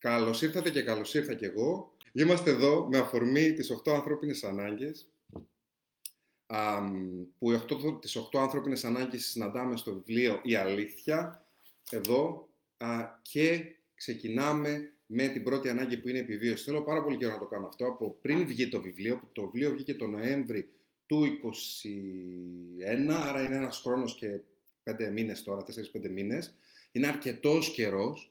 Καλώς ήρθατε και καλώς ήρθα και εγώ. Είμαστε εδώ με αφορμή τις 8 ανθρώπινες ανάγκες που τις 8 ανθρώπινες ανάγκες συναντάμε στο βιβλίο «Η Αλήθεια» εδώ και ξεκινάμε με την πρώτη ανάγκη που είναι η επιβίωση. Θέλω πάρα πολύ καιρό να το κάνω αυτό. Από πριν βγει το βιβλίο, το βιβλίο βγήκε το Νοέμβρη του 2021, άρα είναι ένας χρόνος και πέντε μήνες τώρα, 4-5 μήνες. Είναι αρκετός καιρός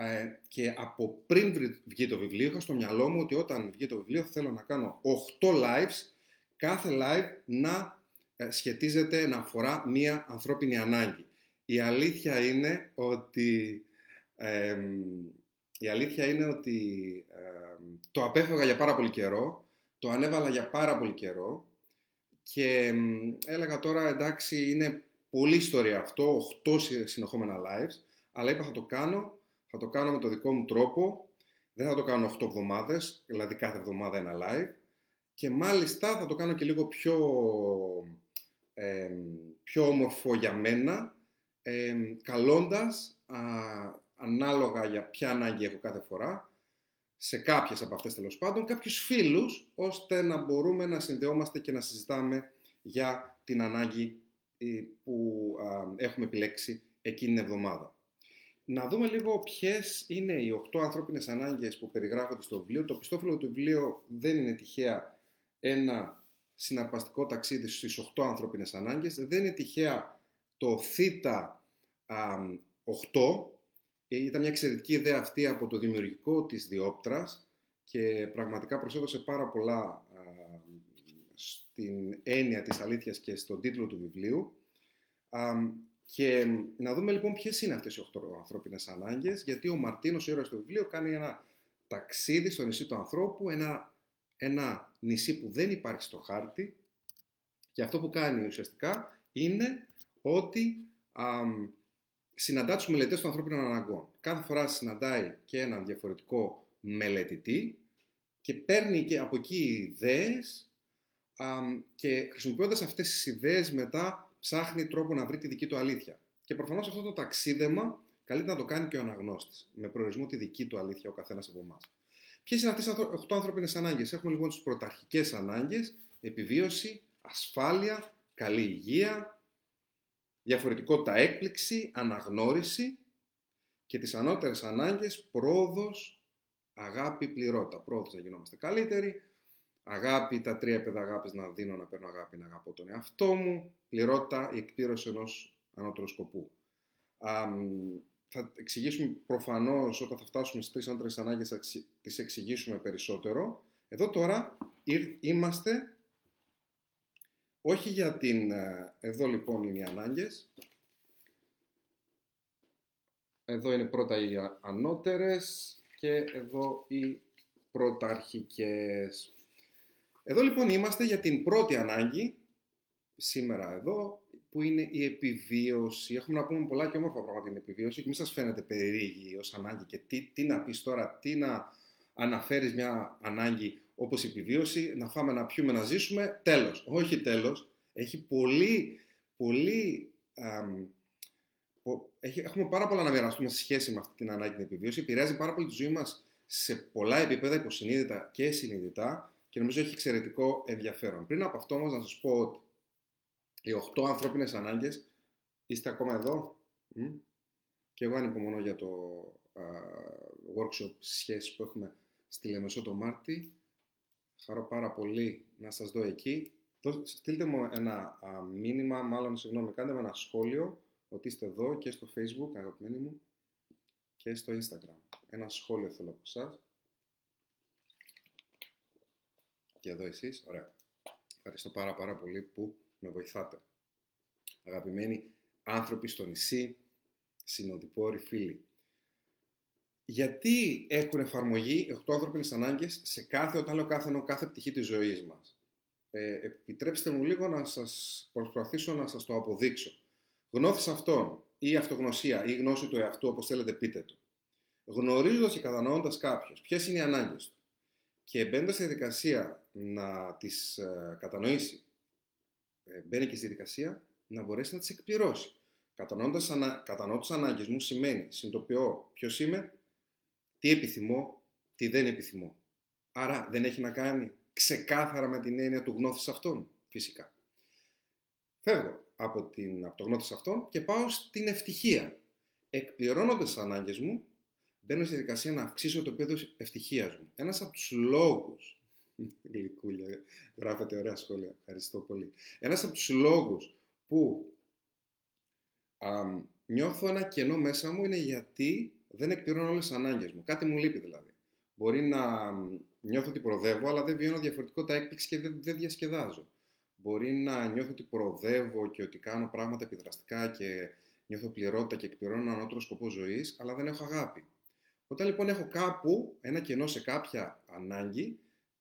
ε, και από πριν βγει το βιβλίο είχα στο μυαλό μου ότι όταν βγει το βιβλίο θέλω να κάνω 8 lives, κάθε live να ε, σχετίζεται, να αφορά μία ανθρώπινη ανάγκη. Η αλήθεια είναι ότι, η αλήθεια είναι ότι το απέφευγα για πάρα πολύ καιρό, το ανέβαλα για πάρα πολύ καιρό και έλεγα τώρα εντάξει είναι πολύ ιστορία αυτό, 8 συνεχόμενα lives, αλλά είπα θα το κάνω, θα το κάνω με το δικό μου τρόπο, δεν θα το κάνω 8 εβδομάδες, δηλαδή κάθε εβδομάδα ένα live και μάλιστα θα το κάνω και λίγο πιο, ε, πιο όμορφο για μένα, ε, καλώντας ανάλογα για ποια ανάγκη έχω κάθε φορά, σε κάποιες από αυτές τέλος πάντων, κάποιους φίλους, ώστε να μπορούμε να συνδεόμαστε και να συζητάμε για την ανάγκη ε, που έχουμε επιλέξει εκείνη την εβδομάδα. Να δούμε λίγο ποιες είναι οι οχτώ ανθρώπινες ανάγκες που περιγράφονται στο βιβλίο. Το πιστόφυλλο του βιβλίου δεν είναι τυχαία ένα συναρπαστικό ταξίδι στις οχτώ ανθρώπινες ανάγκες. Δεν είναι τυχαία το θήτα 8. Ε, ήταν μια εξαιρετική ιδέα αυτή από το δημιουργικό της Διόπτρας και πραγματικά προσέδωσε πάρα πολλά στην έννοια της αλήθειας και στον τίτλο του βιβλίου. Και να δούμε λοιπόν ποιες είναι αυτές οι οχτώ ανθρώπινες ανάγκες, γιατί ο Μαρτίνος, ο ήρωας του βιβλίου, κάνει ένα ταξίδι στο νησί του ανθρώπου, ένα, ένα νησί που δεν υπάρχει στο χάρτη και αυτό που κάνει ουσιαστικά είναι ότι α, συναντά τους μελετές των ανθρώπινων αναγκών. Κάθε φορά συναντάει και έναν διαφορετικό μελετητή και παίρνει και από εκεί ιδέες και χρησιμοποιώντας αυτές τις ιδέες μετά ψάχνει τρόπο να βρει τη δική του αλήθεια. Και προφανώς αυτό το ταξίδεμα καλύτερα να το κάνει και ο αναγνώστης, με προορισμό τη δική του αλήθεια ο καθένας από εμάς. Ποιες είναι αυτές οι 8 ανθρώπινες ανάγκες, Έχουμε λοιπόν τις πρωταρχικές ανάγκες, επιβίωση, ασφάλεια, καλή υγεία, διαφορετικότητα έκπληξη, αναγνώριση και τις ανώτερες ανάγκες πρόοδος, αγάπη, πληρότητα. Πρόοδος να γινόμαστε καλύτεροι, αγάπη, τα τρία επίπεδα αγάπης να δίνω, να παίρνω αγάπη, να αγαπώ τον εαυτό μου, πληρότητα, η εκπλήρωση ενός ανώτερου σκοπού. Α, θα εξηγήσουμε προφανώς όταν θα φτάσουμε στις τρεις άντρε ανάγκες, θα τις εξηγήσουμε περισσότερο. Εδώ τώρα είμαστε όχι για την. Ε, εδώ λοιπόν είναι οι ανάγκες. Εδώ είναι πρώτα οι ανώτερες και εδώ οι πρωταρχικές. Εδώ λοιπόν είμαστε για την πρώτη ανάγκη, σήμερα εδώ, που είναι η επιβίωση. Έχουμε να πούμε πολλά και όμορφα πράγματα για την επιβίωση και μην σας φαίνεται περίεργη ως ανάγκη και τι, τι να πεις τώρα, τι να αναφέρεις μια ανάγκη όπως η επιβίωση, να φάμε, να πιούμε, να ζήσουμε, τέλος. Όχι τέλος. Έχει πολύ, πολύ... έχει, έχουμε πάρα πολλά να μοιραστούμε σε σχέση με αυτή την ανάγκη την επιβίωση. Επηρεάζει πάρα πολύ τη ζωή μας σε πολλά επίπεδα υποσυνείδητα και συνειδητά και νομίζω έχει εξαιρετικό ενδιαφέρον. Πριν από αυτό όμως να σας πω ότι οι 8 ανθρώπινες ανάγκες, είστε ακόμα εδώ; Μ; και εγώ ανυπομονώ για το α, workshop σχέσεις που έχουμε στη Λεμεσό το Μάρτι. Χαρώ πάρα πολύ να σας δω εκεί. Στείλτε μου ένα α, μήνυμα, μάλλον συγγνώμη, κάντε με ένα σχόλιο ότι είστε εδώ και στο facebook, αγαπημένοι μου, και στο instagram. Ένα σχόλιο θέλω από εσάς. Και εδώ εσείς, ωραία. Ευχαριστώ πάρα πάρα πολύ που με βοηθάτε. Αγαπημένοι άνθρωποι στο νησί, συνοδοιπόροι φίλοι. Γιατί έχουν εφαρμογή 8 ανθρώπινες ανάγκες σε κάθε, όταν λέω κάθε, εννοώ κάθε πτυχή της ζωής μας; Ε, επιτρέψτε μου λίγο να σας προσπαθήσω να σας το αποδείξω. Γνώθης αυτών ή αυτογνωσία ή γνώση του εαυτού, όπως θέλετε πείτε το. Γνωρίζοντας και κατανοώντας κάποιος ποιες είναι οι ανάγκες του και μπαίνοντας στη διαδικασία να τις ε, κατανοήσει, ε, μπαίνει και στη διαδικασία να μπορέσει να τις εκπληρώσει. Κατανοώντας ανα, ανάγκες μου σημαίνει, συνειδητοποιώ ποιος είμαι, τι επιθυμώ, τι δεν επιθυμώ. Άρα δεν έχει να κάνει ξεκάθαρα με την έννοια του γνώθης αυτών, φυσικά. Φεύγω από, την, από το γνώθης αυτών και πάω στην ευτυχία. Εκπληρώνοντας τις ανάγκες μου, μπαίνω στη διαδικασία να αυξήσω το επίπεδο ευτυχίας μου. Ένας από τους λόγους, γλυκούλια, γράφετε ωραία σχόλια, ευχαριστώ πολύ. Ένας από τους λόγους που α, νιώθω ένα κενό μέσα μου είναι γιατί δεν εκπληρώνω όλες τις ανάγκες μου. Κάτι μου λείπει δηλαδή. Μπορεί να νιώθω ότι προοδεύω, αλλά δεν βιώνω διαφορετικό τα έκπληξη και δεν, δεν διασκεδάζω. Μπορεί να νιώθω ότι προοδεύω και ότι κάνω πράγματα επιδραστικά και νιώθω πληρότητα και εκπληρώνω έναν ανώτερο σκοπό ζωής, αλλά δεν έχω αγάπη. Όταν λοιπόν έχω κάπου ένα κενό σε κάποια ανάγκη,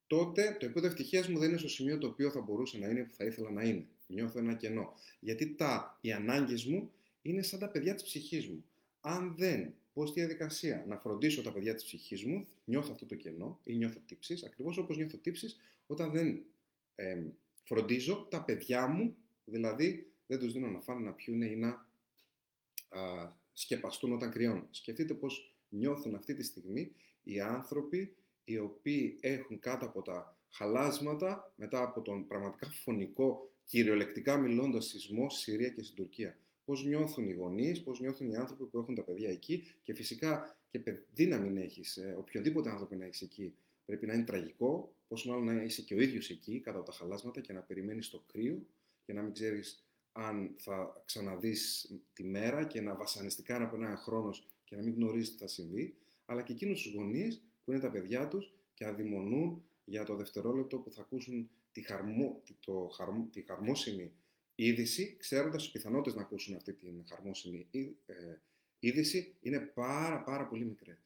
τότε το επίπεδο ευτυχίας μου δεν είναι στο σημείο το οποίο θα μπορούσε να είναι που θα ήθελα να είναι. Νιώθω ένα κενό. Γιατί τα, οι ανάγκες μου είναι σαν τα παιδιά της ψυχής μου. Αν δεν πω στη διαδικασία να φροντίσω τα παιδιά της ψυχής μου, νιώθω αυτό το κενό ή νιώθω τύψεις, ακριβώς όπως νιώθω τύψεις όταν δεν ε, φροντίζω τα παιδιά μου, δηλαδή δεν τους δίνω να φάνε, να πιούνε ή να α, σκεπαστούν όταν κρυώνουν. Σκεφτείτε πώς νιώθουν αυτή τη στιγμή οι άνθρωποι οι οποίοι έχουν κάτω από τα χαλάσματα μετά από τον πραγματικά φωνικό, κυριολεκτικά μιλώντας σεισμό στη Συρία και στην Τουρκία. Πώς νιώθουν οι γονείς, πώς νιώθουν οι άνθρωποι που έχουν τα παιδιά εκεί και φυσικά και παιδί να μην έχεις, ε, οποιοδήποτε άνθρωπο να έχεις εκεί, πρέπει να είναι τραγικό, πόσο μάλλον να είσαι και ο ίδιος εκεί κάτω από τα χαλάσματα και να περιμένεις το κρύο και να μην ξέρεις αν θα ξαναδείς τη μέρα και να βασανιστικά να περνάει χρόνος και να μην γνωρίζεις τι θα συμβεί, αλλά και εκείνους τους γονείς που είναι τα παιδιά τους και αδειμονούν για το δευτερόλεπτο που θα ακούσουν τη, χαρμό, το, χαρμό, τη χαρμόσυνη είδηση, ξέροντας τις πιθανότητες να ακούσουν αυτή τη χαρμόσυνη ε, είδηση είναι πάρα πάρα πολύ μικρές.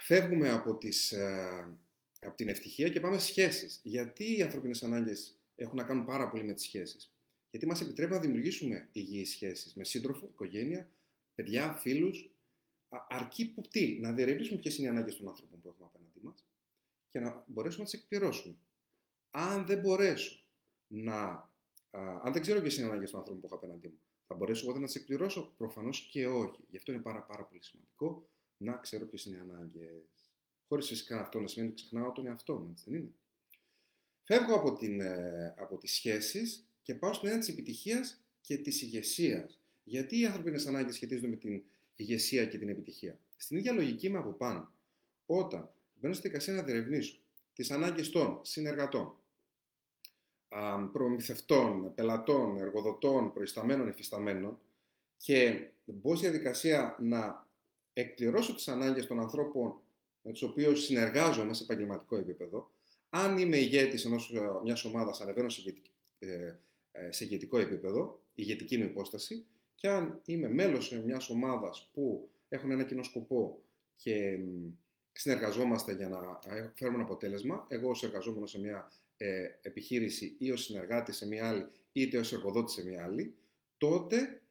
Φεύγουμε από, τις, ε, από την ευτυχία και πάμε στις σχέσεις. Γιατί οι ανθρωπίνες ανάγκες έχουν να κάνουν πάρα πολύ με τις σχέσεις; Γιατί μας επιτρέπει να δημιουργήσουμε υγιείς σχέσεις με σύντροφο, οικογένεια, παιδιά, φίλους, αρκεί που τι, να διερευνήσουμε ποιες είναι οι ανάγκες των άνθρωπων που έχουμε απέναντί μας και να μπορέσουμε να τις εκπληρώσουμε. Αν δεν μπορέσω να. Α, αν δεν ξέρω ποιες είναι οι ανάγκες των άνθρωπων που έχω απέναντί μου, θα μπορέσω εγώ να τις εκπληρώσω; Προφανώς και όχι. Γι' αυτό είναι πάρα, πάρα πολύ σημαντικό να ξέρω ποιες είναι οι ανάγκες. Χωρίς φυσικά αυτό να σημαίνει ότι ξεχνάω τον εαυτό μου, έτσι δεν είναι. Φεύγω από, την, ε, από τις σχέσεις και πάω στην έννοια της επιτυχίας και της ηγεσίας. Γιατί οι ανθρωπίνε ανάγκε σχετίζονται με την ηγεσία και την επιτυχία. Στην ίδια λογική είμαι από πάνω. Όταν μπαίνω στη δικασία να διερευνήσω τις ανάγκες των συνεργατών, προμηθευτών, πελατών, εργοδοτών, προϊσταμένων, εφισταμένων και μπω στη διαδικασία να εκπληρώσω τις ανάγκες των ανθρώπων με τους οποίους συνεργάζομαι σε επαγγελματικό επίπεδο, αν είμαι ηγέτης ενός, ε, μιας ομάδας, ανεβαίνω σε ε, ε, σε ηγετικό επίπεδο, ηγετική μου υπόσταση, και αν είμαι μέλος μιας ομάδας που έχουν ένα κοινό σκοπό και συνεργαζόμαστε για να φέρουμε ένα αποτέλεσμα, εγώ ως εργαζόμενος σε μια ε, επιχείρηση ή ως συνεργάτης σε μια άλλη, είτε ως εργοδότης σε μια άλλη, τότε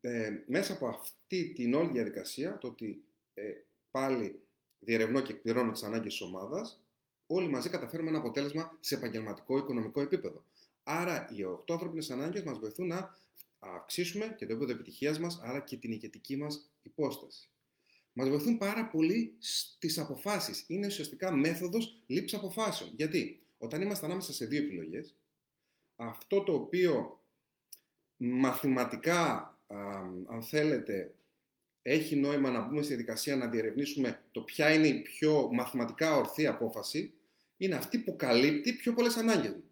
ε, μέσα από αυτή την όλη διαδικασία, το ότι ε, πάλι διερευνώ και εκπληρώνω τις ανάγκες της ομάδας, όλοι μαζί καταφέρουμε ένα αποτέλεσμα σε επαγγελματικό οικονομικό επίπεδο. Άρα, οι οχτώ ανθρώπινες ανάγκες μας βοηθούν να αυξήσουμε και το επίπεδο επιτυχίας μας, άρα και την ηγετική μας υπόσταση. Μας βοηθούν πάρα πολύ στις αποφάσεις. Είναι ουσιαστικά μέθοδος λήψης αποφάσεων. Γιατί; Όταν είμαστε ανάμεσα σε δύο επιλογές, αυτό το οποίο μαθηματικά, αν θέλετε, έχει νόημα να μπούμε στη διαδικασία να διερευνήσουμε το ποια είναι η πιο μαθηματικά ορθή απόφαση, είναι αυτή που καλύπτει πιο πολλές ανάγκες μου.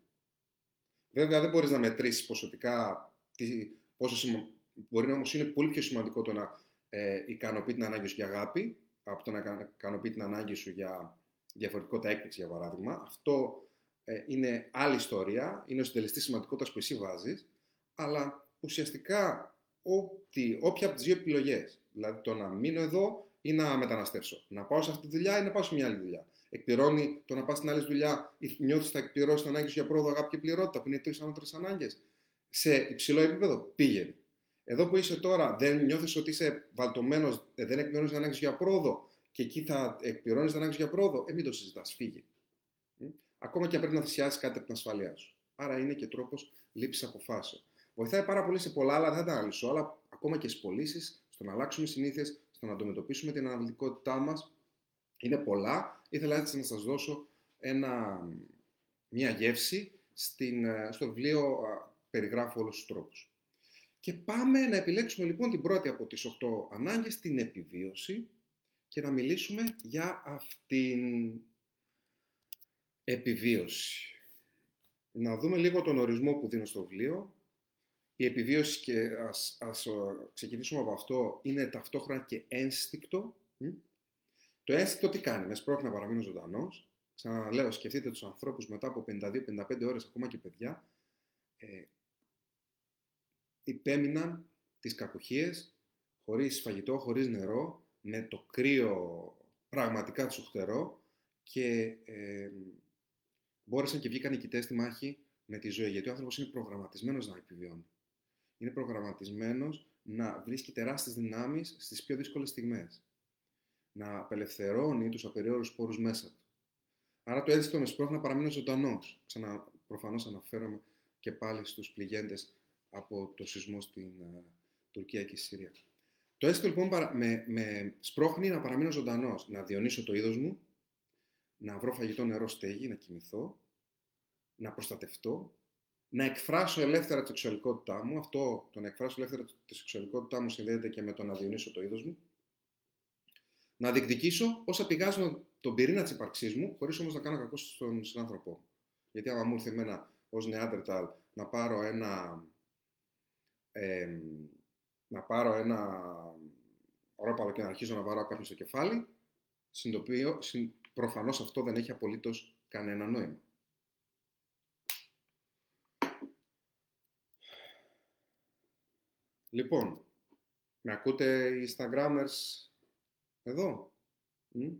Βέβαια δεν μπορείς να μετρήσεις ποσοτικά τι, πόσο σημα... Μπορεί όμως είναι πολύ πιο σημαντικό το να ε, ικανοποιεί την ανάγκη σου για αγάπη από το να ικανοποιεί την ανάγκη σου για διαφορετικότητα έκπληξη, για παράδειγμα. Αυτό ε, είναι άλλη ιστορία, είναι ο συντελεστής σημαντικότητας που εσύ βάζεις, αλλά ουσιαστικά ό,τι, όποια από τις δύο επιλογές, δηλαδή το να μείνω εδώ ή να μεταναστεύσω, να πάω σε αυτή τη δουλειά ή να πάω σε μια άλλη δουλειά εκπληρώνει το να πας στην άλλη δουλειά ή νιώθεις θα εκπληρώσεις την ανάγκη σου για πρόοδο, αγάπη και πληρότητα, που είναι τρεις ανώτερες ανάγκες. Σε υψηλό επίπεδο, πήγαινε. Εδώ που είσαι τώρα, δεν νιώθεις ότι είσαι βαλτωμένος, ε, δεν εκπληρώνεις την ανάγκη σου για πρόοδο και εκεί θα εκπληρώνεις την ανάγκη σου για πρόοδο, ε, μην το συζητάς, φύγε. Ακόμα και αν πρέπει να θυσιάσεις κάτι από την ασφαλεία σου. Άρα είναι και τρόπος λήψης αποφάσεων. Βοηθάει πάρα πολύ σε πολλά, αλλά δεν θα τα αναλύσω. Αλλά ακόμα και στι πωλήσει, στο να αλλάξουμε συνήθειες, στο να αντιμετωπίσουμε την αναβλητικότητά μας. Είναι πολλά. Ήθελα έτσι να σας δώσω ένα, μια γεύση στην, ε, στο βιβλίο περιγράφω όλους τους τρόπους. Και πάμε να επιλέξουμε λοιπόν την πρώτη από τις 8 ανάγκες, την επιβίωση, και να μιλήσουμε για αυτήν επιβίωση. Να δούμε λίγο τον ορισμό που δίνω στο βιβλίο. Η επιβίωση, και ας, ας ξεκινήσουμε από αυτό, είναι ταυτόχρονα και ένστικτο. Το ένστικτο τι κάνει, με σπρώχνει να παραμείνω ζωντανός. Ξαναλέω, σκεφτείτε τους ανθρώπους μετά από 52-55 ώρες, ακόμα και παιδιά, ε, υπέμειναν τις κακουχίες, χωρίς φαγητό, χωρίς νερό, με το κρύο πραγματικά τσουχτερό και ε, μπόρεσαν και βγήκαν νικητές στη μάχη με τη ζωή. Γιατί ο άνθρωπος είναι προγραμματισμένος να επιβιώνει. Είναι προγραμματισμένος να βρίσκει τεράστιες δυνάμεις στις πιο δύσκολες στιγμές. Να απελευθερώνει τους απεριόρους πόρους μέσα του. Άρα το έδειξε με σπρώχνει να παραμείνω ζωντανός. Ξανα, προφανώς αναφέρομαι και πάλι στους πληγέντες από το σεισμό στην uh, Τουρκία και στη Συρία. Το έστω λοιπόν με, με σπρώχνει να παραμείνω ζωντανός, να διονύσω το είδος μου, να βρω φαγητό νερό στέγη, να κοιμηθώ, να προστατευτώ, να εκφράσω ελεύθερα τη σεξουαλικότητά μου. Αυτό το να εκφράσω ελεύθερα τη σεξουαλικότητά μου συνδέεται και με το να διονύσω το είδος μου. Να διεκδικήσω όσα πηγάζουν τον πυρήνα της ύπαρξής μου, χωρίς όμως να κάνω κακό στον συνάνθρωπό Γιατί άμα μου ήρθε εμένα ως νεάντερταλ να πάρω ένα ε, να πάρω ένα ρόπαλο και να αρχίζω να βαρώ κάποιον στο κεφάλι, συνειδητοποιώ, προφανώς αυτό δεν έχει απολύτως κανένα νόημα. Λοιπόν, με ακούτε οι Instagrammers εδώ; Μ;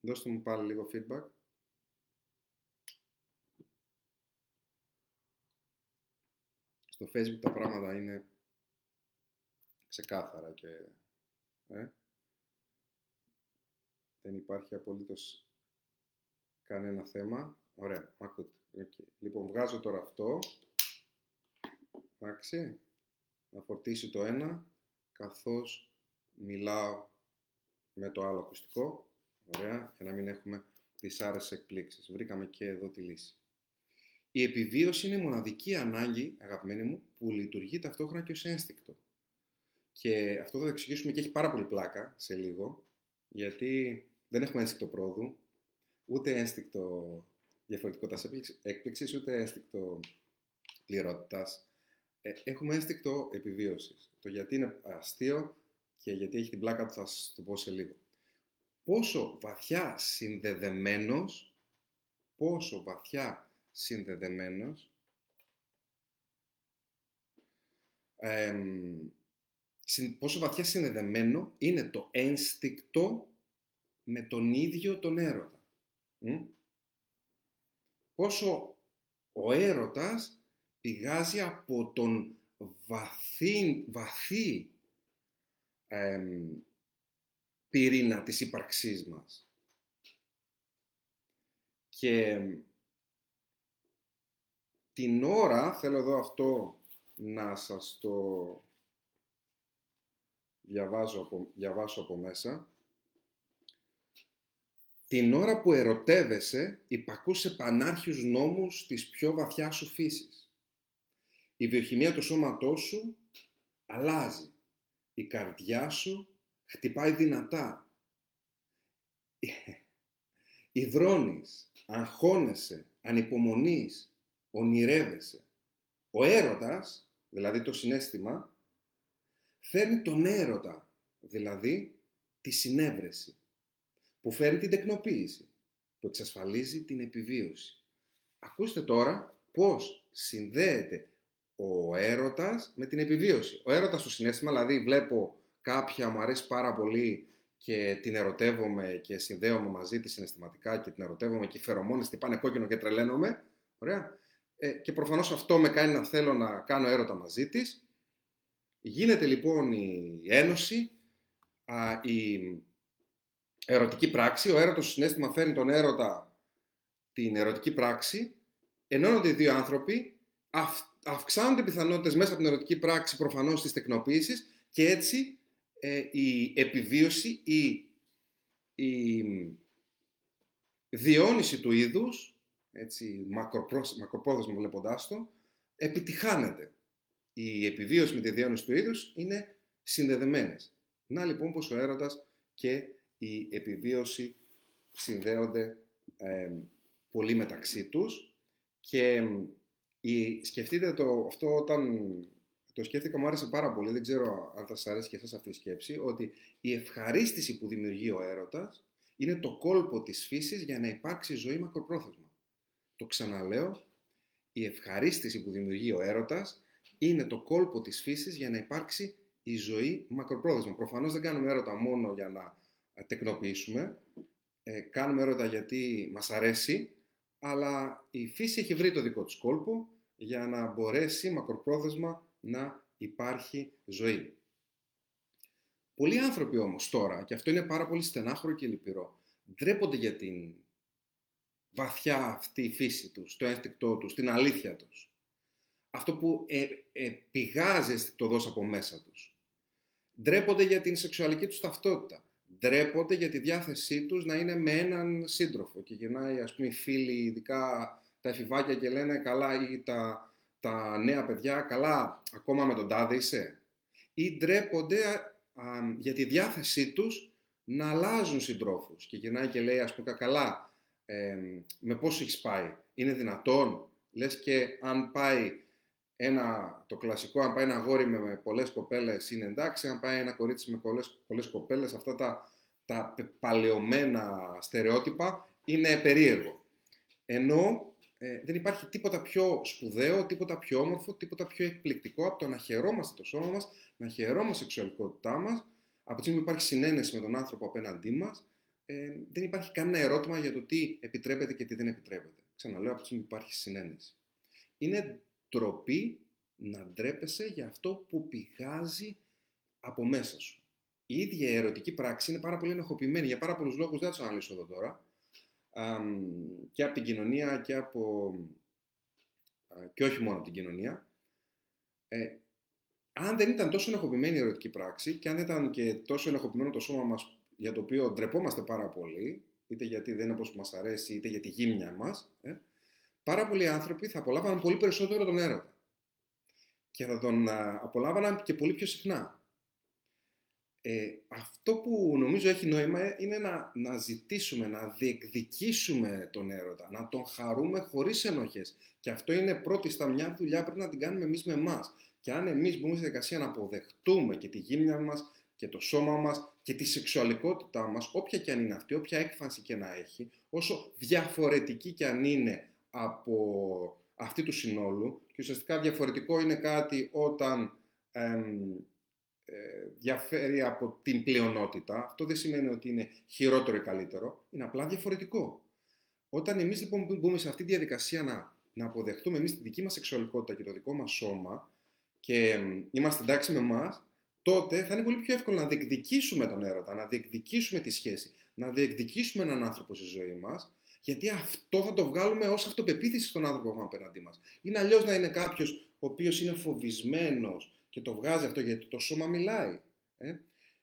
Δώστε μου πάλι λίγο feedback. Στο Facebook τα πράγματα είναι ξεκάθαρα και ε, δεν υπάρχει απολύτως κανένα θέμα. Ωραία, ακούτε. Okay. Λοιπόν, βγάζω τώρα αυτό. Εντάξει. Να φορτίσει το ένα, καθώς μιλάω με το άλλο ακουστικό. Ωραία, για να μην έχουμε δυσάρεσες εκπλήξεις. Βρήκαμε και εδώ τη λύση. Η επιβίωση είναι η μοναδική ανάγκη, αγαπημένη μου, που λειτουργεί ταυτόχρονα και ως ένστικτο. Και αυτό θα το εξηγήσουμε και έχει πάρα πολύ πλάκα σε λίγο, γιατί δεν έχουμε ένστικτο πρόδου, ούτε ένστικτο διαφορετικότητα έκπληξη, ούτε ένστικτο πληρότητας. Ε, έχουμε ένστικτο επιβίωσης. Το γιατί είναι αστείο και γιατί έχει την πλάκα του θα σας το πω σε λίγο. Πόσο βαθιά συνδεδεμένος, πόσο βαθιά συνδεδεμένος, πόσο βαθιά συνδεδεμένο είναι το ένστικτο με τον ίδιο τον έρωτα. Πόσο ο έρωτας πηγάζει από τον βαθύ, βαθύ πυρήνα της ύπαρξής μας. Και την ώρα, θέλω εδώ αυτό να σας το διαβάζω από, διαβάσω από μέσα. Την ώρα που ερωτεύεσαι, υπακούσε πανάρχιους νόμους της πιο βαθιάς σου φύσης. Η βιοχημία του σώματός σου αλλάζει. Η καρδιά σου χτυπάει δυνατά. Υδρώνεις, αγχώνεσαι, ανυπομονείς, ονειρεύεσαι. Ο έρωτας, δηλαδή το συνέστημα, φέρνει τον έρωτα, δηλαδή τη συνέβρεση, που φέρνει την τεκνοποίηση, που εξασφαλίζει την επιβίωση. Ακούστε τώρα πώς συνδέεται ο έρωτας με την επιβίωση. Ο έρωτας στο συνέστημα, δηλαδή βλέπω κάποια, μου αρέσει πάρα πολύ και την ερωτεύομαι και συνδέομαι μαζί της συναισθηματικά και την ερωτεύομαι και οι φερομόνες πάνε κόκκινο και τρελαίνομαι. Ωραία. Ε, και προφανώς αυτό με κάνει να θέλω να κάνω έρωτα μαζί της Γίνεται λοιπόν η ένωση, α, η ερωτική πράξη, ο έρωτος στο συνέστημα φέρνει τον έρωτα την ερωτική πράξη, ενώνονται οι δύο άνθρωποι, αυ, αυξάνονται οι πιθανότητες μέσα από την ερωτική πράξη προφανώς της τεκνοποίησης και έτσι ε, η επιβίωση ή η διόνυση του είδους, έτσι, μακροπρόθεσμα βλέποντάς το, επιτυχάνεται. Η επιβίωση με τη διόνυση του είδους είναι συνδεδεμένες. Να λοιπόν πως ο έρωτας και η επιβίωση συνδέονται πολύ μεταξύ τους και η, σκεφτείτε το, αυτό όταν το σκέφτηκα μου άρεσε πάρα πολύ, δεν ξέρω αν θα σας αρέσει και εσάς αυτή η σκέψη, ότι η ευχαρίστηση που δημιουργεί ο έρωτας είναι το κόλπο της φύσης για να υπάρξει ζωή μακροπρόθεσμα. Το ξαναλέω, η ευχαρίστηση που δημιουργεί ο έρωτας είναι το κόλπο της φύσης για να υπάρξει η ζωή μακροπρόθεσμα. Προφανώς δεν κάνουμε έρωτα μόνο για να τεκνοποιήσουμε, ε, κάνουμε έρωτα γιατί μας αρέσει, αλλά η φύση έχει βρει το δικό της κόλπο για να μπορέσει μακροπρόθεσμα να υπάρχει ζωή. Πολλοί άνθρωποι όμως τώρα, και αυτό είναι πάρα πολύ στενάχωρο και λυπηρό, ντρέπονται για την βαθιά αυτή φύση τους, το ένστικτό τους, την αλήθεια τους. Αυτό που ε, ε, πηγάζει το δώσει από μέσα τους. Ντρέπονται για την σεξουαλική τους ταυτότητα. Ντρέπονται για τη διάθεσή τους να είναι με έναν σύντροφο. Και γυρνάει, ας πούμε, οι φίλοι, ειδικά τα εφηβάκια και λένε καλά ή τα, τα νέα παιδιά, καλά, ακόμα με τον τάδε είσαι. Ή ντρέπονται για τη διάθεσή τους να αλλάζουν συντρόφους. Και γυρνάει και λέει, ας πούμε, καλά, με πώς έχεις πάει; Είναι δυνατόν, λες και αν πάει ένα, το κλασικό, αν πάει ένα αγόρι με, με πολλές κοπέλες είναι εντάξει, αν πάει ένα κορίτσι με πολλές, πολλές κοπέλες, αυτά τα, τα παλαιωμένα στερεότυπα είναι περίεργο. Ενώ ε, δεν υπάρχει τίποτα πιο σπουδαίο, τίποτα πιο όμορφο, τίποτα πιο εκπληκτικό από το να χαιρόμαστε το σώμα μας, να χαιρόμαστε η σεξουαλικότητά μας, από τη στιγμή που υπάρχει συνένεση με τον άνθρωπο απέναντί μας, ε, δεν υπάρχει κανένα ερώτημα για το τι επιτρέπεται και τι δεν επιτρέπεται. Ξαναλέω, από τη στιγμή που υπάρχει συνένεση. Είναι τροπή να ντρέπεσαι για αυτό που πηγάζει από μέσα σου. Η ίδια η ερωτική πράξη είναι πάρα πολύ ενοχοποιημένη για πάρα πολλούς λόγους, δεν θα τους αναλύσω εδώ τώρα, και από την κοινωνία και από... και όχι μόνο από την κοινωνία. Ε, αν δεν ήταν τόσο ενοχοποιημένη η ερωτική πράξη και αν δεν ήταν και τόσο ενοχοποιημένο το σώμα μας για το οποίο ντρεπόμαστε πάρα πολύ, είτε γιατί δεν είναι όπως μας αρέσει, είτε για τη γύμνια μας, ε, πάρα πολλοί άνθρωποι θα απολάβαναν πολύ περισσότερο τον έρωτα. Και θα τον απολάβαναν και πολύ πιο συχνά. Ε, αυτό που νομίζω έχει νόημα είναι να, να ζητήσουμε, να διεκδικήσουμε τον έρωτα, να τον χαρούμε χωρίς ενοχές. Και αυτό είναι πρώτη στα μια δουλειά πρέπει να την κάνουμε εμείς με εμάς. Και αν εμείς μπούμε στη δικασία να αποδεχτούμε και τη γύμνια μας και το σώμα μας και τη σεξουαλικότητά μας, όποια και αν είναι αυτή, όποια έκφανση και να έχει, όσο διαφορετική και αν είναι από αυτή του συνόλου και ουσιαστικά διαφορετικό είναι κάτι όταν ε, διαφέρει από την πλειονότητα. Αυτό δεν σημαίνει ότι είναι χειρότερο ή καλύτερο, είναι απλά διαφορετικό. Όταν εμείς λοιπόν μπούμε σε αυτή τη διαδικασία να, να αποδεχτούμε εμείς τη δική μας σεξουαλικότητα και το δικό μας σώμα και είμαστε εντάξει με εμά, τότε θα είναι πολύ πιο εύκολο να διεκδικήσουμε τον έρωτα, να διεκδικήσουμε τη σχέση, να διεκδικήσουμε έναν άνθρωπο στη ζωή μας γιατί αυτό θα το βγάλουμε ως αυτοπεποίθηση στον άνθρωπο που έχουμε απέναντί μας. Είναι αλλιώς να είναι κάποιος ο οποίος είναι φοβισμένος και το βγάζει αυτό γιατί το σώμα μιλάει. Ε;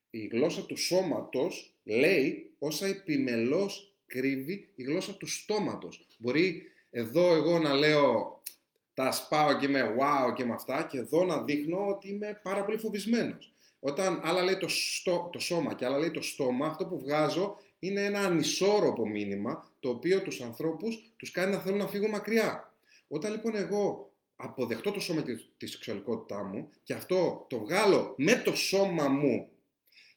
Η γλώσσα του σώματος λέει όσα επιμελώς κρύβει η γλώσσα του στόματος. Μπορεί εδώ εγώ να λέω τα σπάω και είμαι wow και με αυτά και εδώ να δείχνω ότι είμαι πάρα πολύ φοβισμένος. Όταν άλλα λέει το, στο, το σώμα και άλλα λέει το στόμα, αυτό που βγάζω είναι ένα ανισόρροπο μήνυμα το οποίο τους ανθρώπους τους κάνει να θέλουν να φύγουν μακριά. Όταν λοιπόν εγώ αποδεχτώ το σώμα και της σεξουαλικότητά μου και αυτό το βγάλω με το σώμα μου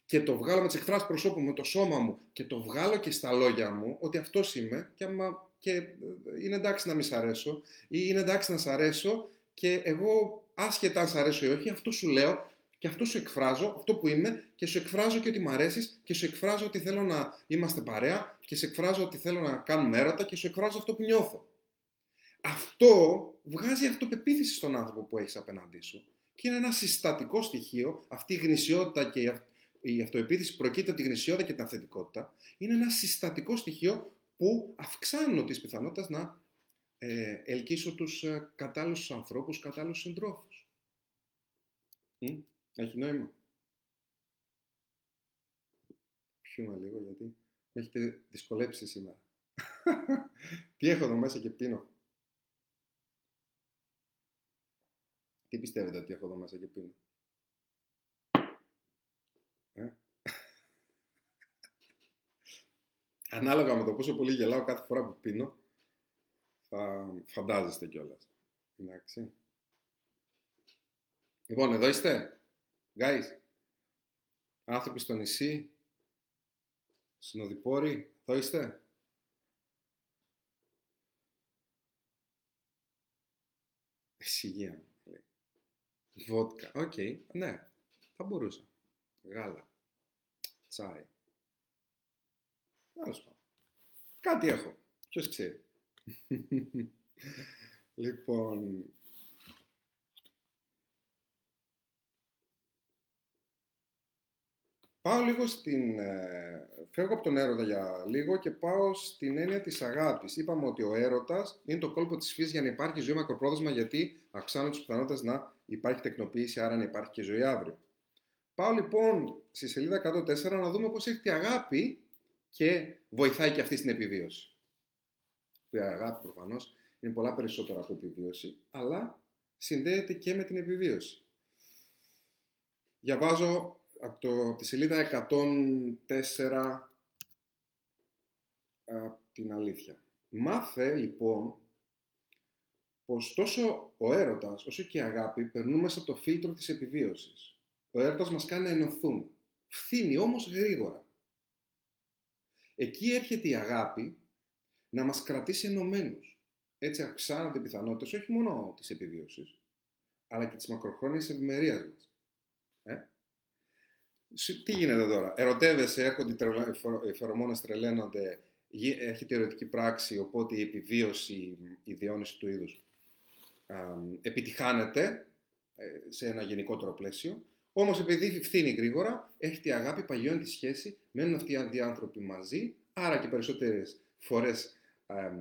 και το βγάλω με τις εκφράσεις προσώπου με το σώμα μου και το βγάλω και στα λόγια μου ότι αυτός είμαι και, άμα, και ε, είναι εντάξει να μη σ' αρέσω ή είναι εντάξει να σ' αρέσω και εγώ άσχετα αν σ' αρέσω ή όχι αυτό σου λέω και αυτό σου εκφράζω, αυτό που είμαι, και σου εκφράζω και ότι μ' αρέσεις, και σου εκφράζω ότι θέλω να είμαστε παρέα, και σου εκφράζω ότι θέλω να κάνουμε έρωτα, και σου εκφράζω αυτό που νιώθω. Αυτό βγάζει αυτοπεποίθηση στον άνθρωπο που έχεις απέναντί σου. Και είναι ένα συστατικό στοιχείο, αυτή η γνησιότητα και η αυτοεπίθεση προκύπτει από τη γνησιότητα και την αυθεντικότητα. Είναι ένα συστατικό στοιχείο που αυξάνω τις πιθανότητες να ε, ελκύσω τους ε, κατάλληλους ανθρώπους, κατάλληλους συντρόφους. Έχει νόημα. πιούμε λίγο γιατί με έχετε δυσκολέψει σήμερα. Τι έχω εδώ μέσα και πίνω; Τι πιστεύετε ότι έχω εδώ μέσα και πίνω; Ε; Ανάλογα με το πόσο πολύ γελάω κάθε φορά που πίνω, θα φαντάζεστε κιόλας. Εντάξει. Λοιπόν, εδώ είστε. Guys. Άνθρωποι στο νησί. Συνοδοιπόροι. Εδώ είστε. Εις υγεία. Βότκα. Οκ. Ναι. Θα μπορούσα. Γάλα. Τσάι. Τέλο πάντων. Κάτι έχω. Ποιος ξέρει. λοιπόν, Πάω λίγο στην... Ε, φεύγω από τον έρωτα για λίγο και πάω στην έννοια της αγάπης. Είπαμε ότι ο έρωτας είναι το κόλπο της φύσης για να υπάρχει ζωή μακροπρόθεσμα γιατί αυξάνουν τις πιθανότητες να υπάρχει τεκνοποίηση, άρα να υπάρχει και ζωή αύριο. Πάω λοιπόν στη σελίδα 104 να δούμε πώς έχει τη αγάπη και βοηθάει και αυτή στην επιβίωση. Η αγάπη προφανώς είναι πολλά περισσότερα από επιβίωση, αλλά συνδέεται και με την επιβίωση. Διαβάζω από, το, από τη σελίδα 104 από την αλήθεια. Μάθε λοιπόν πως τόσο ο έρωτας όσο και η αγάπη περνούν μέσα από το φίλτρο της επιβίωσης. Ο έρωτας μας κάνει να ενωθούμε. Φθήνει όμως γρήγορα. Εκεί έρχεται η αγάπη να μας κρατήσει ενωμένους. Έτσι αυξάνονται οι πιθανότητες όχι μόνο της επιβίωσης, αλλά και της μακροχρόνιας ευημερίας μας. Ε; Τι γίνεται τώρα; Ερωτεύεσαι, έρχονται οι φερομόνες τρελαίνονται, έρχεται η ερωτική πράξη, οπότε η επιβίωση, η διόνυση του είδους επιτυχάνεται ε, σε ένα γενικότερο πλαίσιο. Όμως επειδή φθήνει γρήγορα, έχει τη αγάπη, παγιώνει τη σχέση, μένουν αυτοί οι δύο άνθρωποι μαζί, άρα και περισσότερες φορές ε,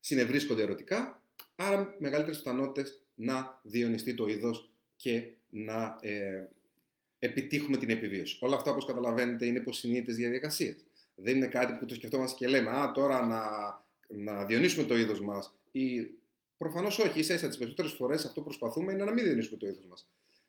συνευρίσκονται ερωτικά, άρα μεγαλύτερες πιθανότητες να διονυστεί το είδος και να ε, επιτύχουμε την επιβίωση. Όλα αυτά, όπως καταλαβαίνετε, είναι υποσυνείδητες διαδικασίες. Δεν είναι κάτι που το σκεφτόμαστε και λέμε «Α, τώρα να, να διονύσουμε το είδος μας» ή προφανώς όχι, ίσα ίσα τις περισσότερες φορές αυτό που προσπαθούμε είναι να μην διονύσουμε το είδος μας.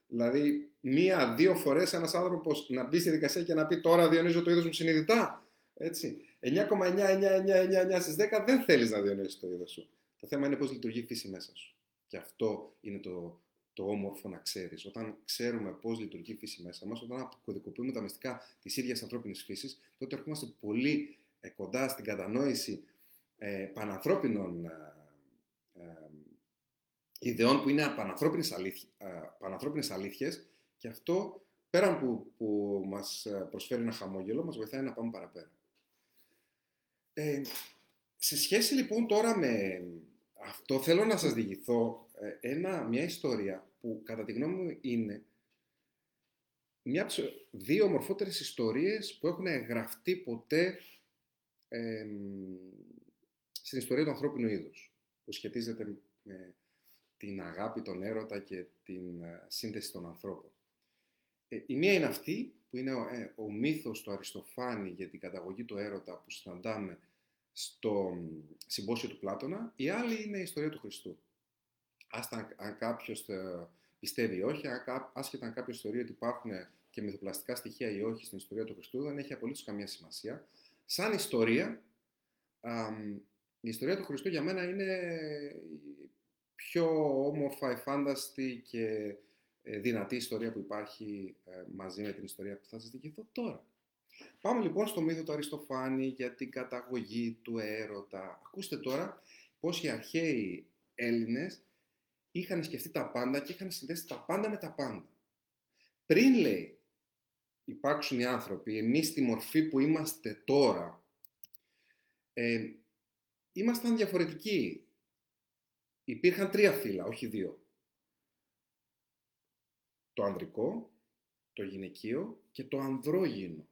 Δηλαδή, μία-δύο φορές ένας άνθρωπος να μπει στη δικασία και να πει τώρα διονύζω το είδος μου συνειδητά. Έτσι. 9,99999 στις 10 δεν θέλεις να διονύσεις το είδος σου. Το θέμα είναι πώς λειτουργεί η φύση μέσα σου. Και αυτό είναι το, το όμορφο να ξέρεις. Όταν ξέρουμε πώς λειτουργεί η φύση μέσα μας, όταν αποκωδικοποιούμε τα μυστικά της ίδιας ανθρώπινης φύσης, τότε ερχόμαστε πολύ ε, κοντά στην κατανόηση ε, πανανθρώπινων ε, ε ιδεών που είναι πανανθρώπινες, αλήθ, πανανθρώπινες αλήθειες και αυτό πέραν που, που μας προσφέρει ένα χαμόγελο, μας βοηθάει να πάμε παραπέρα. Ε, σε σχέση λοιπόν τώρα με αυτό θέλω να σας διηγηθώ ε, ένα, μια ιστορία που κατά τη γνώμη μου είναι μια από τις δύο ομορφότερες ιστορίες που έχουν γραφτεί ποτέ ε, στην ιστορία του ανθρώπινου είδους, που σχετίζεται με την αγάπη, τον έρωτα και την ε, σύνδεση των ανθρώπων. Ε, η μία είναι αυτή, που είναι ο, ε, ο μύθος του Αριστοφάνη για την καταγωγή του έρωτα που συναντάμε στο συμπόσιο του Πλάτωνα. Η άλλη είναι η ιστορία του Χριστού. Άστα αν κάποιος πιστεύει ή όχι, άσχετα αν κάποιος θεωρεί ότι υπάρχουν και μυθοπλαστικά στοιχεία ή όχι στην ιστορία του Χριστού, δεν έχει απολύτως καμία σημασία. Σαν ιστορία, η ιστορία του Χριστού για μένα είναι πιο όμορφα, εφάνταστη και ε, δυνατή ιστορία που υπάρχει ε, μαζί με την ιστορία που θα σας διηγηθώ τώρα. Πάμε λοιπόν στο μύθο του Αριστοφάνη για την καταγωγή του έρωτα. Ακούστε τώρα πώς οι αρχαίοι Έλληνες είχαν σκεφτεί τα πάντα και είχαν συνδέσει τα πάντα με τα πάντα. Πριν, λέει, υπάρξουν οι άνθρωποι, εμείς στη μορφή που είμαστε τώρα, ε, ήμασταν διαφορετικοί υπήρχαν τρία φύλλα, όχι δύο. Το ανδρικό, το γυναικείο και το ανδρόγυνο.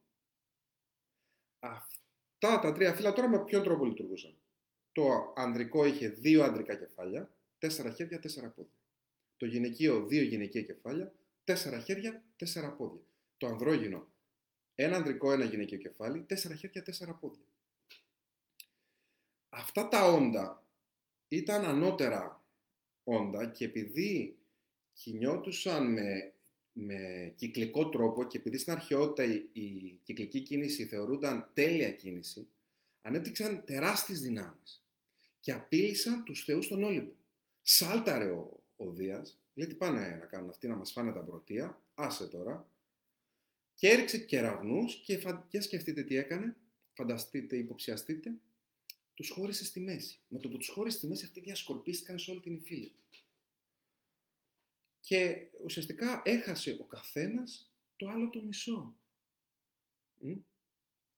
Αυτά τα τρία φύλλα τώρα με ποιον τρόπο λειτουργούσαν; Το ανδρικό είχε δύο ανδρικά κεφάλια, τέσσερα χέρια, τέσσερα πόδια. Το γυναικείο δύο γυναικεία κεφάλια, τέσσερα χέρια, τέσσερα πόδια. Το ανδρόγυνο ένα ανδρικό, ένα γυναικείο κεφάλι, τέσσερα χέρια, τέσσερα πόδια. Αυτά τα όντα ήταν ανώτερα όντα και επειδή κινιότουσαν με, με κυκλικό τρόπο και επειδή στην αρχαιότητα η, η κυκλική κίνηση θεωρούνταν τέλεια κίνηση, ανέπτυξαν τεράστιες δυνάμεις και απείλησαν τους θεούς των Όλυμπο. Σάλταρε ο, ο Δίας, λέει τι πάνε να κάνουν αυτοί να μας φάνε τα πρωτεία, άσε τώρα, και έριξε κεραυνούς και, φα... και σκεφτείτε τι έκανε, φανταστείτε, υποψιαστείτε, τους χώρισε στη μέση. Με το που τους χώρισε στη μέση αυτοί διασκορπίστηκαν σε όλη την υφήλη. Και ουσιαστικά έχασε ο καθένας το άλλο το μισό. Μ;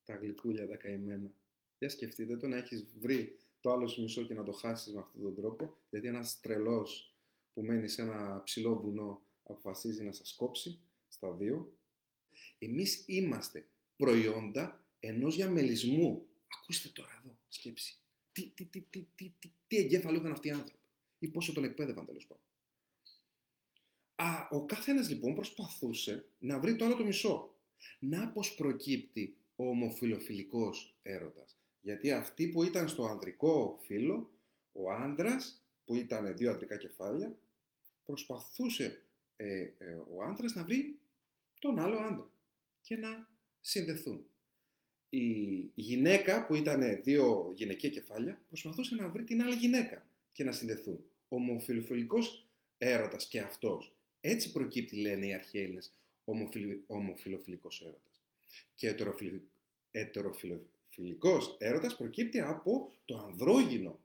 Τα γλυκούλια τα καημένα. Για σκεφτείτε το να έχεις βρει το άλλο σου μισό και να το χάσεις με αυτόν τον τρόπο, γιατί ένας τρελός που μένει σε ένα ψηλό βουνό αποφασίζει να σας κόψει στα δύο. Εμείς είμαστε προϊόντα ενός διαμελισμού. Ακούστε τώρα εδώ, σκέψη. Τι, τι, τι, τι, τι, τι, τι εγκέφαλο είχαν αυτοί οι άνθρωποι ή πόσο τον εκπαίδευαν τέλος πάντων. Α, ο καθένας λοιπόν προσπαθούσε να βρει το άλλο το μισό. Να πως προκύπτει ο ομοφιλοφιλικός έρωτας. Γιατί αυτοί που ήταν στο ανδρικό φύλλο, ο άντρας που ήταν δύο ανδρικά κεφάλια, προσπαθούσε ε, ε, ο άντρας να βρει τον άλλο άντρα και να συνδεθούν. Η γυναίκα που ήταν δύο γυναικεία κεφάλια προσπαθούσε να βρει την άλλη γυναίκα και να συνδεθούν. Ο ομοφιλοφιλικός έρωτας και αυτός. Έτσι προκύπτει, λένε οι αρχαίοι Έλληνες, ομοφιλοφιλικός έρωτας. Και ετεροφιλο, φιλικός έρωτας προκύπτει από το ανδρόγυνο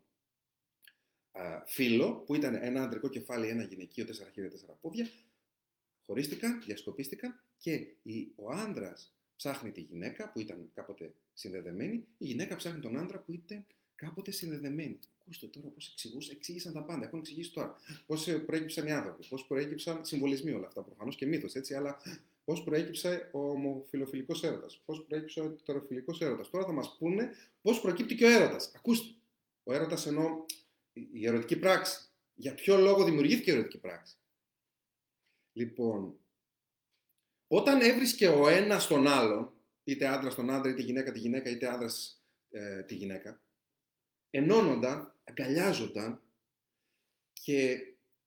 α, φύλλο, που ήταν ένα ανδρικό κεφάλι, ένα γυναικείο, τέσσερα χέρια, τέσσερα πόδια, χωρίστηκαν, διασκοπίστηκαν και η, ο άντρας ψάχνει τη γυναίκα που ήταν κάποτε συνδεδεμένη, η γυναίκα ψάχνει τον άντρα που ήταν κάποτε συνδεδεμένη. Ακούστε τώρα πώς εξηγούσαν, εξήγησαν τα πάντα. Έχουν εξηγήσει τώρα. Πώς προέκυψαν οι άνθρωποι, πώς προέκυψαν συμβολισμοί όλα αυτά προφανώς και μύθος, έτσι, αλλά Πώς προέκυψε ο ομοφιλοφιλικός έρωτας, πώς προέκυψε ο ετεροφιλικός έρωτας. Τώρα θα μας πούνε πώς προκύπτει και ο έρωτας. Ακούστε. Ο έρωτας εννοώ η ερωτική πράξη. Για ποιο λόγο δημιουργήθηκε η ερωτική πράξη. Λοιπόν, όταν έβρισκε ο ένας τον άλλον, είτε άντρας τον άντρα, είτε γυναίκα τη γυναίκα, είτε άντρας ε, τη γυναίκα, ενώνονταν, αγκαλιάζονταν και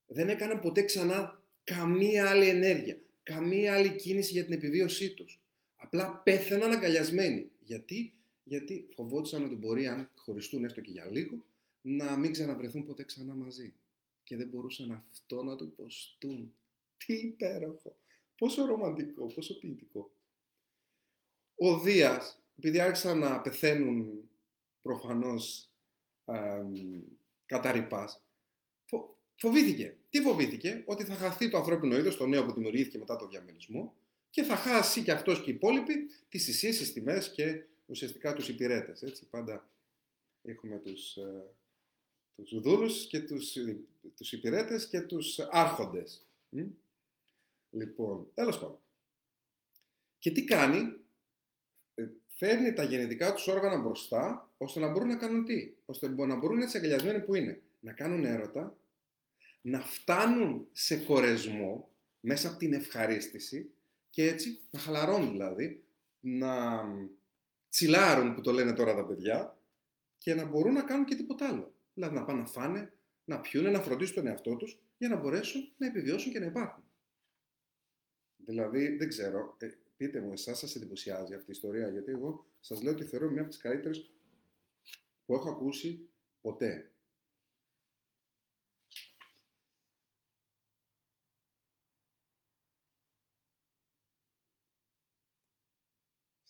δεν έκαναν ποτέ ξανά καμία άλλη ενέργεια καμία άλλη κίνηση για την επιβίωσή τους. Απλά πέθαναν αγκαλιασμένοι. Γιατί, Γιατί φοβόντουσαν ότι μπορεί, αν χωριστούν έστω και για λίγο, να μην ξαναβρεθούν ποτέ ξανά μαζί. Και δεν μπορούσαν αυτό να το υποστούν. Τι υπέροχο. Πόσο ρομαντικό, πόσο ποιητικό. Ο Δίας, επειδή άρχισαν να πεθαίνουν προφανώς ε, καταρρυπάς, Φοβήθηκε. Τι φοβήθηκε, ότι θα χαθεί το ανθρώπινο είδος, το νέο που δημιουργήθηκε μετά το διαμελισμό και θα χάσει και αυτός και οι υπόλοιποι τις θυσίες, τις τιμές και ουσιαστικά τους υπηρέτες. Πάντα έχουμε τους τους δούλους και τους, τους υπηρέτες και τους άρχοντες. Λοιπόν, τέλος πάντων. Και τι κάνει, ε, φέρνει τα γενετικά τους όργανα μπροστά, ώστε να μπορούν να κάνουν τι, ώστε να μπορούν έτσι αγκαλιασμένοι που είναι, να κάνουν έρωτα να φτάνουν σε κορεσμό μέσα από την ευχαρίστηση και έτσι να χαλαρώνουν δηλαδή, να τσιλάρουν που το λένε τώρα τα παιδιά και να μπορούν να κάνουν και τίποτα άλλο. Δηλαδή να πάνε να φάνε, να πιούνε, να φροντίσουν τον εαυτό τους για να μπορέσουν να επιβιώσουν και να υπάρχουν. Δηλαδή, δεν ξέρω, ε, πείτε μου, εσάς σας εντυπωσιάζει αυτή η ιστορία, γιατί εγώ σας λέω ότι θεωρώ μια από τις καλύτερες που έχω ακούσει ποτέ.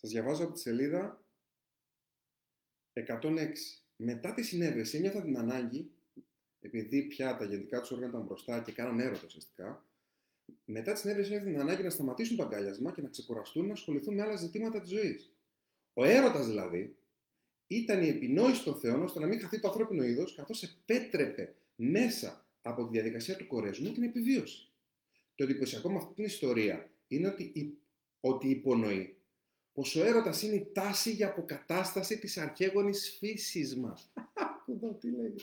Σας διαβάζω από τη σελίδα 106. Μετά τη συνέβρεση ένιωθα την ανάγκη, επειδή πια τα γενικά τους όργανα ήταν μπροστά και κάναν έρωτα ουσιαστικά, μετά τη συνέβρεση ένιωθα την ανάγκη να σταματήσουν το αγκάλιασμα και να ξεκουραστούν να ασχοληθούν με άλλα ζητήματα της ζωής. Ο έρωτας δηλαδή ήταν η επινόηση των Θεών ώστε να μην χαθεί το ανθρώπινο είδος, καθώς επέτρεπε μέσα από τη διαδικασία του κορεσμού την επιβίωση. Το εντυπωσιακό με αυτή την ιστορία είναι ότι, ότι υπονοεί πως ο έρωτας είναι η τάση για αποκατάσταση της αρχαίγονης φύσης μας. τι λέει,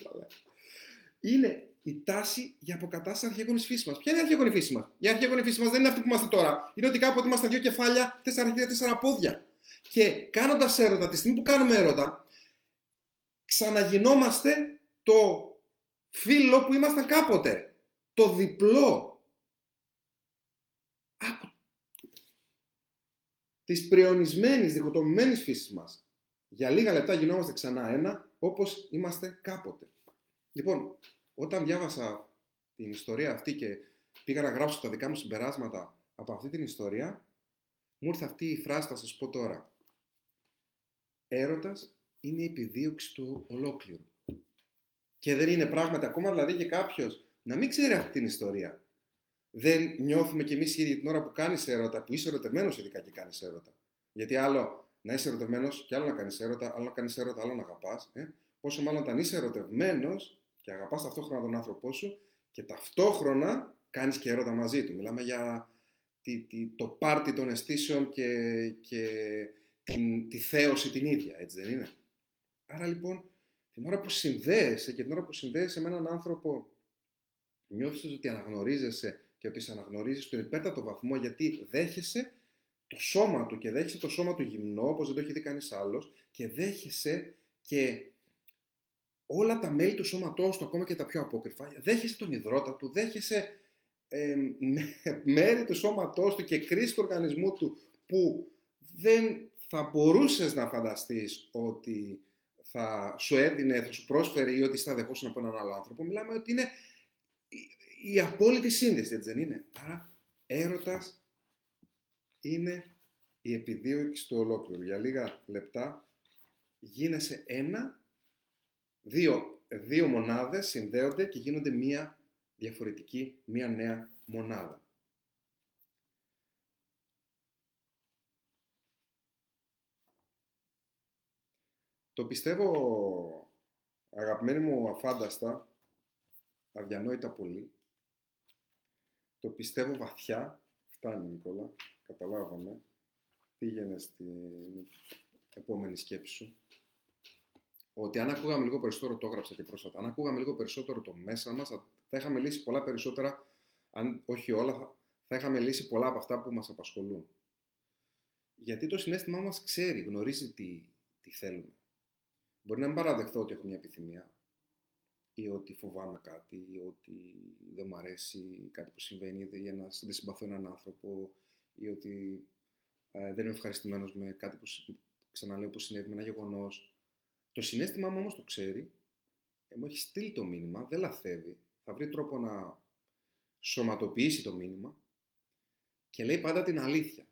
Είναι η τάση για αποκατάσταση αρχαίγονης φύσης μας. Ποια είναι η αρχαίγονη φύση μας; Η αρχαίγονη φύση μας δεν είναι αυτή που είμαστε τώρα. Είναι ότι κάποτε ήμασταν δύο κεφάλια, τέσσερα χέρια, τέσσερα πόδια. Και κάνοντας έρωτα, τη στιγμή που κάνουμε έρωτα, ξαναγινόμαστε το φίλο που ήμασταν κάποτε. Το διπλό. Από της πριονισμένης, διχοτομημένης φύσης μας. Για λίγα λεπτά γινόμαστε ξανά ένα, όπως είμαστε κάποτε. Λοιπόν, όταν διάβασα την ιστορία αυτή και πήγα να γράψω τα δικά μου συμπεράσματα από αυτή την ιστορία, μου ήρθε αυτή η φράση, θα σας πω τώρα. Έρωτας είναι η επιδίωξη του ολόκληρου. Και δεν είναι πράγματα ακόμα, δηλαδή και κάποιος να μην ξέρει αυτή την ιστορία. Δεν νιώθουμε κι εμείς ίδιοι την ώρα που κάνεις έρωτα, που είσαι ερωτευμένος ειδικά και κάνεις έρωτα. Γιατί άλλο να είσαι ερωτευμένος και άλλο να κάνεις έρωτα, άλλο να κάνεις έρωτα, άλλο να αγαπάς. Ε; Πόσο μάλλον όταν είσαι ερωτευμένος και αγαπάς ταυτόχρονα τον άνθρωπό σου και ταυτόχρονα κάνεις και έρωτα μαζί του. Μιλάμε για τη, τη, το πάρτι των αισθήσεων και, και την, τη θέωση την ίδια, έτσι δεν είναι; Άρα λοιπόν, την ώρα που συνδέεσαι και την ώρα που συνδέεσαι με έναν άνθρωπο, νιώθεις ότι αναγνωρίζεσαι και ότι σε αναγνωρίζεις στον υπέρτατο βαθμό γιατί δέχεσαι το σώμα του και δέχεσαι το σώμα του γυμνό, όπως δεν το έχει δει κανείς άλλος, και δέχεσαι και όλα τα μέλη του σώματός του, ακόμα και τα πιο απόκρυφα, δέχεσαι τον υδρότα του, δέχεσαι ε, μέρη του σώματός του και κρίση του οργανισμού του που δεν θα μπορούσες να φανταστείς ότι θα σου έδινε, θα σου πρόσφερε ή ότι θα δεχόσουν από έναν άλλο άνθρωπο. Μιλάμε ότι είναι η, η απόλυτη σύνδεση, έτσι δεν είναι. Άρα, έρωτας είναι η επιδίωξη του ολόκληρου. Για λίγα λεπτά γίνεσαι ένα, δύο, δύο μονάδες συνδέονται και γίνονται μία διαφορετική, μία νέα μονάδα. Το πιστεύω, αγαπημένοι μου αφάνταστα, αδιανόητα πολύ. Το πιστεύω βαθιά. Φτάνει, Νικόλα. Καταλάβαμε. Πήγαινε στην επόμενη σκέψη σου. Ότι αν ακούγαμε λίγο περισσότερο, το έγραψα και πρόσφατα, αν ακούγαμε λίγο περισσότερο το μέσα μας, θα είχαμε λύσει πολλά περισσότερα, αν όχι όλα, θα είχαμε λύσει πολλά από αυτά που μας απασχολούν. Γιατί το συνέστημά μας ξέρει, γνωρίζει τι, τι θέλουμε. Μπορεί να μην παραδεχθώ ότι έχω μια επιθυμία ή ότι φοβάμαι κάτι ή ότι δεν μου αρέσει κάτι που συμβαίνει ή να δεν συμπαθώ έναν άνθρωπο ή ότι ε, δεν είμαι ευχαριστημένος με κάτι που ξαναλέω που συνέβη με ένα γεγονός. Το συνέστημά μου όμως το ξέρει, ε, μου έχει στείλει το μήνυμα, δεν λαθεύει, θα βρει τρόπο να σωματοποιήσει το μήνυμα και λέει πάντα την αλήθεια.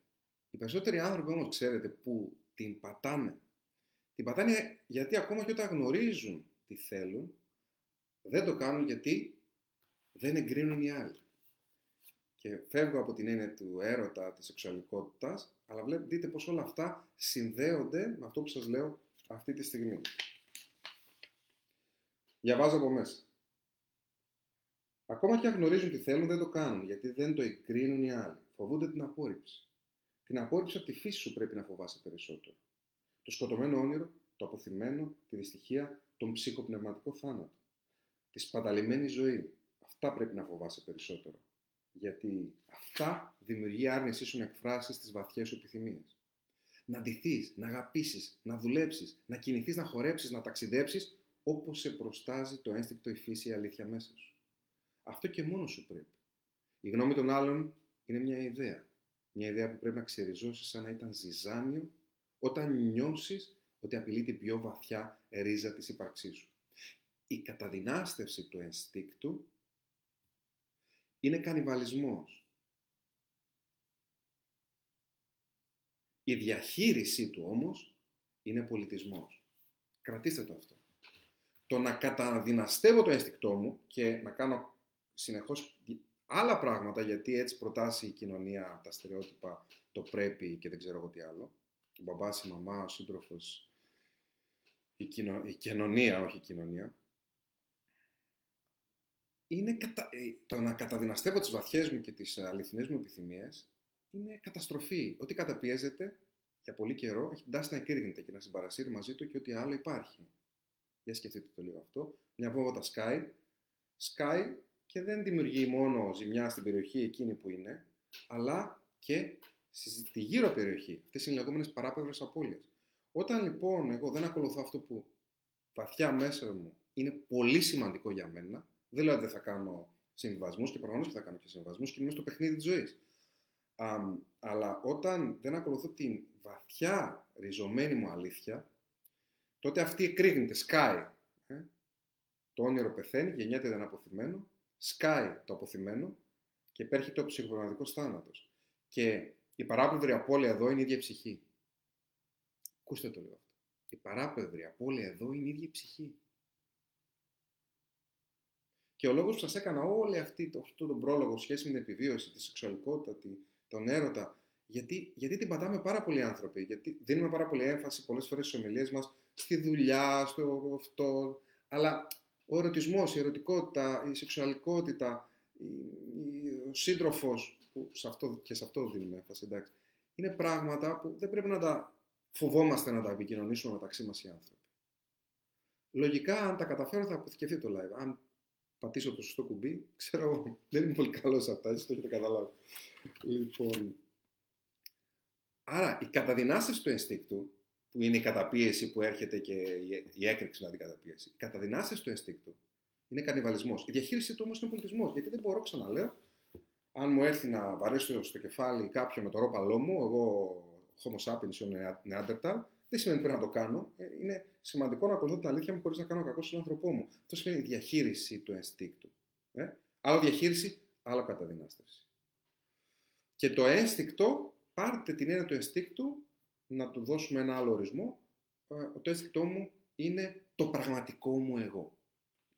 Οι περισσότεροι άνθρωποι όμως ξέρετε που την πατάνε την πατάνε γιατί ακόμα και όταν γνωρίζουν τι θέλουν, δεν το κάνουν γιατί δεν εγκρίνουν οι άλλοι. Και φεύγω από την έννοια του έρωτα, της σεξουαλικότητας, αλλά βλέπετε, δείτε πως όλα αυτά συνδέονται με αυτό που σας λέω αυτή τη στιγμή. Διαβάζω από μέσα. Ακόμα και αν γνωρίζουν τι θέλουν, δεν το κάνουν, γιατί δεν το εγκρίνουν οι άλλοι. Φοβούνται την απόρριψη. Την απόρριψη από τη φύση σου πρέπει να φοβάσαι περισσότερο το σκοτωμένο όνειρο, το αποθυμένο, τη δυστυχία, τον ψυχοπνευματικό θάνατο, τη σπαταλημένη ζωή. Αυτά πρέπει να φοβάσαι περισσότερο. Γιατί αυτά δημιουργεί άρνησή σου να εκφράσεις τις βαθιές σου επιθυμίες. Να ντυθείς, να αγαπήσεις, να δουλέψεις, να κινηθείς, να χορέψεις, να ταξιδέψεις, όπως σε προστάζει το ένστικτο η φύση η αλήθεια μέσα σου. Αυτό και μόνος σου πρέπει. Η γνώμη των άλλων είναι μια ιδέα. Μια ιδέα που πρέπει να ξεριζώσεις σαν να ήταν ζυζάνιο όταν νιώσεις ότι απειλεί την πιο βαθιά ρίζα της ύπαρξής σου. Η καταδυνάστευση του ενστίκτου είναι κανιβαλισμός. Η διαχείρισή του όμως είναι πολιτισμός. Κρατήστε το αυτό. Το να καταδυναστεύω το ένστικτό μου και να κάνω συνεχώς άλλα πράγματα, γιατί έτσι προτάσει η κοινωνία, τα στερεότυπα, το πρέπει και δεν ξέρω εγώ τι άλλο, ο μπαμπάς, η μαμά, ο σύντροφος, η, κοινο... η κοινωνία, όχι η κοινωνία, είναι κατα... Ε, το να καταδυναστεύω τις βαθιές μου και τις αληθινές μου επιθυμίες είναι καταστροφή. Ό,τι καταπιέζεται για πολύ καιρό έχει την τάση να εκρήγνεται και να συμπαρασύρει μαζί του και ό,τι άλλο υπάρχει. Για σκεφτείτε το λίγο αυτό. Μια βόμβα τα σκάει, σκάει και δεν δημιουργεί μόνο ζημιά στην περιοχή εκείνη που είναι, αλλά και στη γύρω περιοχή. Αυτές είναι οι λεγόμενες παράπευρες απώλειες. Όταν λοιπόν εγώ δεν ακολουθώ αυτό που βαθιά μέσα μου είναι πολύ σημαντικό για μένα, δεν λέω ότι δεν θα κάνω συμβασμού και προφανώς και θα κάνω και συμβασμού και είμαι στο παιχνίδι της ζωής. αλλά όταν δεν ακολουθώ την βαθιά ριζωμένη μου αλήθεια, τότε αυτή εκρήγνεται, σκάει. Ε; Το όνειρο πεθαίνει, γεννιέται δεν αποθυμένο, σκάει το αποθυμένο και υπέρχεται ο ψυχοπραγματικό θάνατος. Και η παράπλευρη απώλεια εδώ είναι η ίδια ψυχή. Ακούστε το λίγο αυτό. Η παράπλευρη απώλεια εδώ είναι η ίδια ψυχή. Και ο λόγος που σας έκανα όλη αυτή το, αυτό τον πρόλογο σχέση με την επιβίωση, τη σεξουαλικότητα, τη, τον έρωτα, γιατί, γιατί την πατάμε πάρα πολλοί άνθρωποι, γιατί δίνουμε πάρα πολύ έμφαση πολλές φορές στις ομιλίες μας στη δουλειά, στο αυτό. Αλλά ο ερωτισμός, η ερωτικότητα, η σεξουαλικότητα, η, η, ο σύντροφος, που σε αυτό, και σε αυτό δίνουμε έμφαση, εντάξει, είναι πράγματα που δεν πρέπει να τα φοβόμαστε να τα επικοινωνήσουμε μεταξύ μας οι άνθρωποι. Λογικά, αν τα καταφέρω, θα αποθηκευτεί το live. Αν πατήσω το σωστό κουμπί, ξέρω εγώ, δεν είμαι πολύ καλός σε αυτά, έτσι το έχετε καταλάβει. Λοιπόν, άρα η καταδυνάστευση του ενστίκτου, που είναι η καταπίεση που έρχεται και η έκρηξη να την καταπίεση, η καταδυνάστευση του ενστίκτου είναι κανιβαλισμός. Η διαχείριση του όμως είναι πολιτισμός. Γιατί δεν μπορώ, ξαναλέω, αν μου έρθει να βαρέσω στο κεφάλι κάποιον με το ρόπαλό μου, εγώ Homo sapiens ή ο Neanderthal, δεν σημαίνει ότι πρέπει να το κάνω; Ε, είναι σημαντικό να ακολουθώ την αλήθεια μου χωρίς να κάνω κακό στον άνθρωπό μου. Αυτό σημαίνει η διαχείριση του ενστίκτου. Ε; Άλλο διαχείριση, άλλο καταδυνάστευση. Και το ένστικτο, πάρτε την έννοια του ενστίκτου, να του δώσουμε ένα άλλο ορισμό. Ε, το ένστικτό μου είναι το πραγματικό μου εγώ.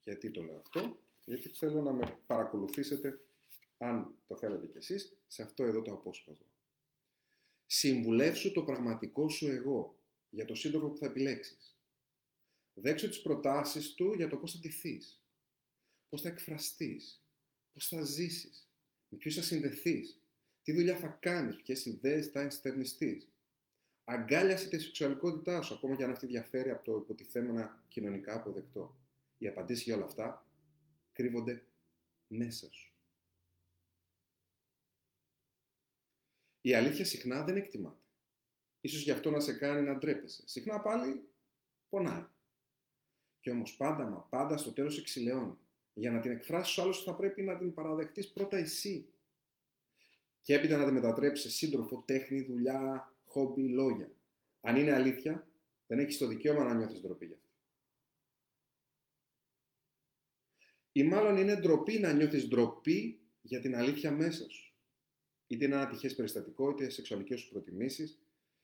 Γιατί το λέω αυτό, γιατί θέλω να με παρακολουθήσετε, αν το θέλετε κι εσείς, σε αυτό εδώ το απόσπασμα. Συμβουλεύσου το πραγματικό σου εγώ για το σύντροφο που θα επιλέξεις. Δέξω τις προτάσεις του για το πώς θα ντυθείς, πώς θα εκφραστείς, πώς θα ζήσεις, με ποιους θα συνδεθείς, τι δουλειά θα κάνεις, ποιες ιδέες θα ενστερνιστείς. Αγκάλιασε τη σεξουαλικότητά σου, ακόμα και αν αυτή διαφέρει από το υποτιθέμενα κοινωνικά αποδεκτό. Οι απαντήσεις για όλα αυτά κρύβονται μέσα σου. Η αλήθεια συχνά δεν εκτιμάται. Ίσως γι' αυτό να σε κάνει να ντρέπεσαι. Συχνά πάλι πονάει. Και όμως πάντα μα πάντα στο τέλος εξηλαιώνει. Για να την εκφράσεις στους άλλους θα πρέπει να την παραδεχτείς πρώτα εσύ. Και έπειτα να τη μετατρέψεις σε σύντροφο, τέχνη, δουλειά, χόμπι, λόγια. Αν είναι αλήθεια, δεν έχεις το δικαίωμα να νιώθεις ντροπή γι' αυτό. Ή μάλλον είναι ντροπή να νιώθεις ντροπή για την αλήθεια μέσα σου. Είτε είναι ένα τυχές περιστατικό, είτε σεξουαλικές σου προτιμήσεις,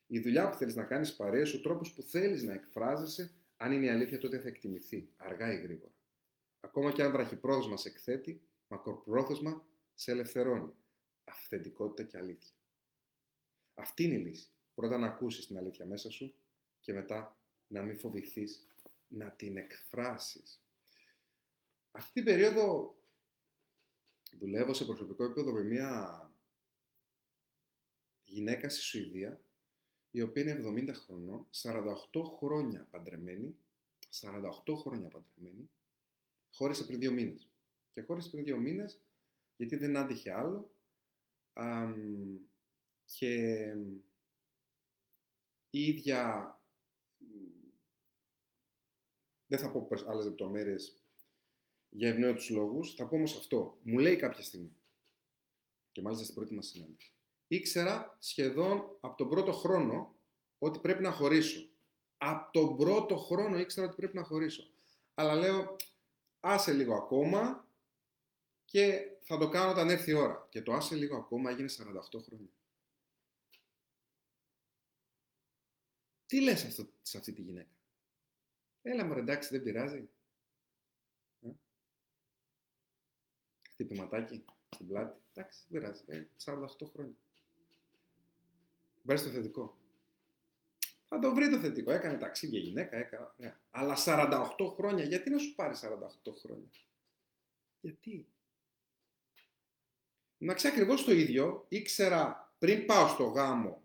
η δουλειά που θέλεις να κάνεις παρέες, ο τρόπος που θέλεις να εκφράζεσαι, αν είναι η αλήθεια, τότε θα εκτιμηθεί, αργά ή γρήγορα. Ακόμα και αν βραχυπρόθεσμα σε εκθέτει, μακροπρόθεσμα σε ελευθερώνει. Αυθεντικότητα και αλήθεια. Αυτή είναι η λύση. Πρώτα να ακούσεις την αλήθεια μέσα σου και μετά να μην φοβηθείς να την εκφράσεις. Αυτή την περίοδο δουλεύω σε προσωπικό επίπεδο με μια γυναίκα στη Σουηδία η οποία είναι 70 χρονών, 48 χρόνια παντρεμένη, 48 χρόνια παντρεμένη, χώρισε πριν δύο μήνες. Και χώρισε πριν δύο μήνες γιατί δεν άντυχε άλλο και η ίδια, δεν θα πω άλλες λεπτομέρειες για ευνόητους λόγους, θα πω όμως αυτό. Μου λέει κάποια στιγμή, και μάλιστα στην πρώτη μας συνάντηση, ήξερα σχεδόν από τον πρώτο χρόνο ότι πρέπει να χωρίσω. Από τον πρώτο χρόνο ήξερα ότι πρέπει να χωρίσω. Αλλά λέω, άσε λίγο ακόμα και θα το κάνω όταν έρθει η ώρα. Και το άσε λίγο ακόμα έγινε 48 χρόνια. Τι λες αυτό, σε αυτή τη γυναίκα; Έλα μου εντάξει δεν πειράζει. Ε; Χτυπηματάκι στην πλάτη. Εντάξει δεν πειράζει. Ε, 48 χρόνια. Βάζει το θετικό. Θα το βρει το θετικό. Έκανε ταξίδια γυναίκα, έκανα. Ναι. Αλλά 48 χρόνια, γιατί να σου πάρει 48 χρόνια; Γιατί; Να ξέρει ακριβώς το ίδιο, ήξερα πριν πάω στο γάμο,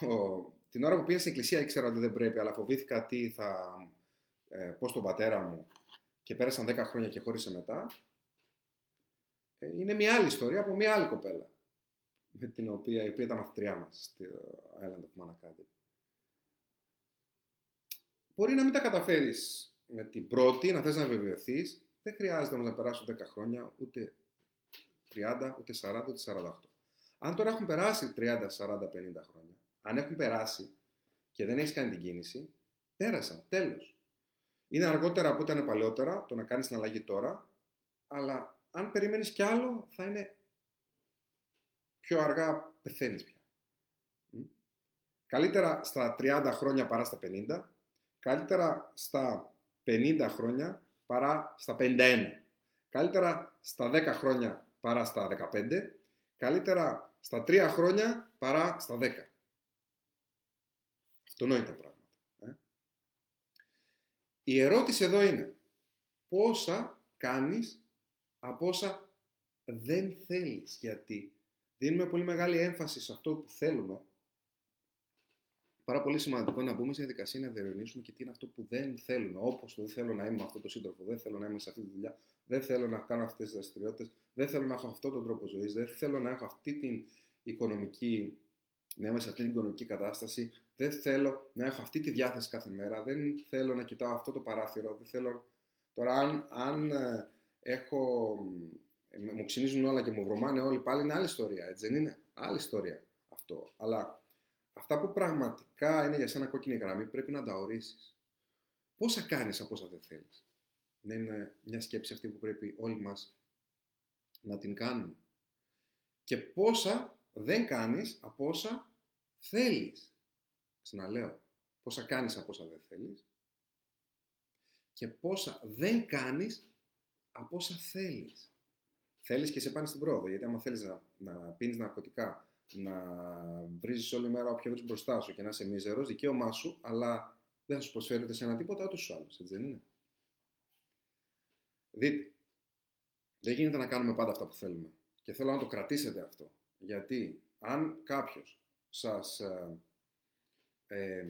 ο, την ώρα που πήγα στην εκκλησία ήξερα ότι δεν πρέπει, αλλά φοβήθηκα τι θα, ε, πώς τον πατέρα μου και πέρασαν 10 χρόνια και χώρισε μετά, ε, είναι μια άλλη ιστορία από μια άλλη κοπέλα, με την οποία, η οποία ήταν μαθητριά μας στο Island of Man Μπορεί να μην τα καταφέρεις με την πρώτη, να θες να βεβαιωθείς, δεν χρειάζεται όμως να περάσουν 10 χρόνια, ούτε 30, ούτε 40, ούτε 48. Αν τώρα έχουν περάσει 30, 40, 50 χρόνια, αν έχουν περάσει και δεν έχεις κάνει την κίνηση, πέρασαν, τέλος. Είναι αργότερα από ήταν παλαιότερα το να κάνεις την αλλαγή τώρα, αλλά αν περιμένεις κι άλλο θα είναι πιο αργά πεθαίνεις πια. Καλύτερα στα 30 χρόνια παρά στα 50, καλύτερα στα 50 χρόνια παρά στα 51. Καλύτερα στα 10 χρόνια παρά στα 15. Καλύτερα στα 3 χρόνια παρά στα 10. Αυτονόητα πράγματα. Ε. Η ερώτηση εδώ είναι πόσα κάνεις από όσα δεν θέλεις; Γιατί δίνουμε πολύ μεγάλη έμφαση σε αυτό που θέλουμε πάρα πολύ σημαντικό να μπούμε σε διαδικασία να διερευνήσουμε και τι είναι αυτό που δεν θέλουμε. Όπως το δεν θέλω να είμαι με αυτό το σύντροφο, δεν θέλω να είμαι σε αυτή τη δουλειά, δεν θέλω να κάνω αυτές τις δραστηριότητες, δεν θέλω να έχω αυτόν τον τρόπο ζωής, δεν θέλω να έχω αυτή την οικονομική, να είμαι σε αυτή την οικονομική κατάσταση, δεν θέλω να έχω αυτή τη διάθεση κάθε μέρα, δεν θέλω να κοιτάω αυτό το παράθυρο, δεν θέλω. Τώρα, αν, αν ε, έχω. Ε, μου ξυνίζουν όλα και μου βρωμάνε όλοι πάλι, είναι άλλη ιστορία, έτσι δεν είναι; Άλλη ιστορία αυτό. Αλλά αυτά που πραγματικά είναι για σένα κόκκινη γραμμή πρέπει να τα ορίσεις. Πόσα κάνεις από όσα δεν θέλεις; Δεν είναι μια σκέψη αυτή που πρέπει όλοι μας να την κάνουμε. Και πόσα δεν κάνεις από όσα θέλεις. Ξαναλέω, πόσα κάνεις από όσα δεν θέλεις και πόσα δεν κάνεις από όσα θέλεις. Θέλεις και σε πάνε στην πρόοδο, γιατί άμα θέλεις να, να πίνεις ναρκωτικά να βρίζεις όλη μέρα όποια βρει μπροστά σου και να είσαι μίζερος, δικαίωμά σου, αλλά δεν θα σου προσφέρει σε ένα τίποτα ούτε στου άλλου. Έτσι δεν είναι. Δείτε, δεν γίνεται να κάνουμε πάντα αυτά που θέλουμε. Και θέλω να το κρατήσετε αυτό. Γιατί αν κάποιος σας. Ε, ε,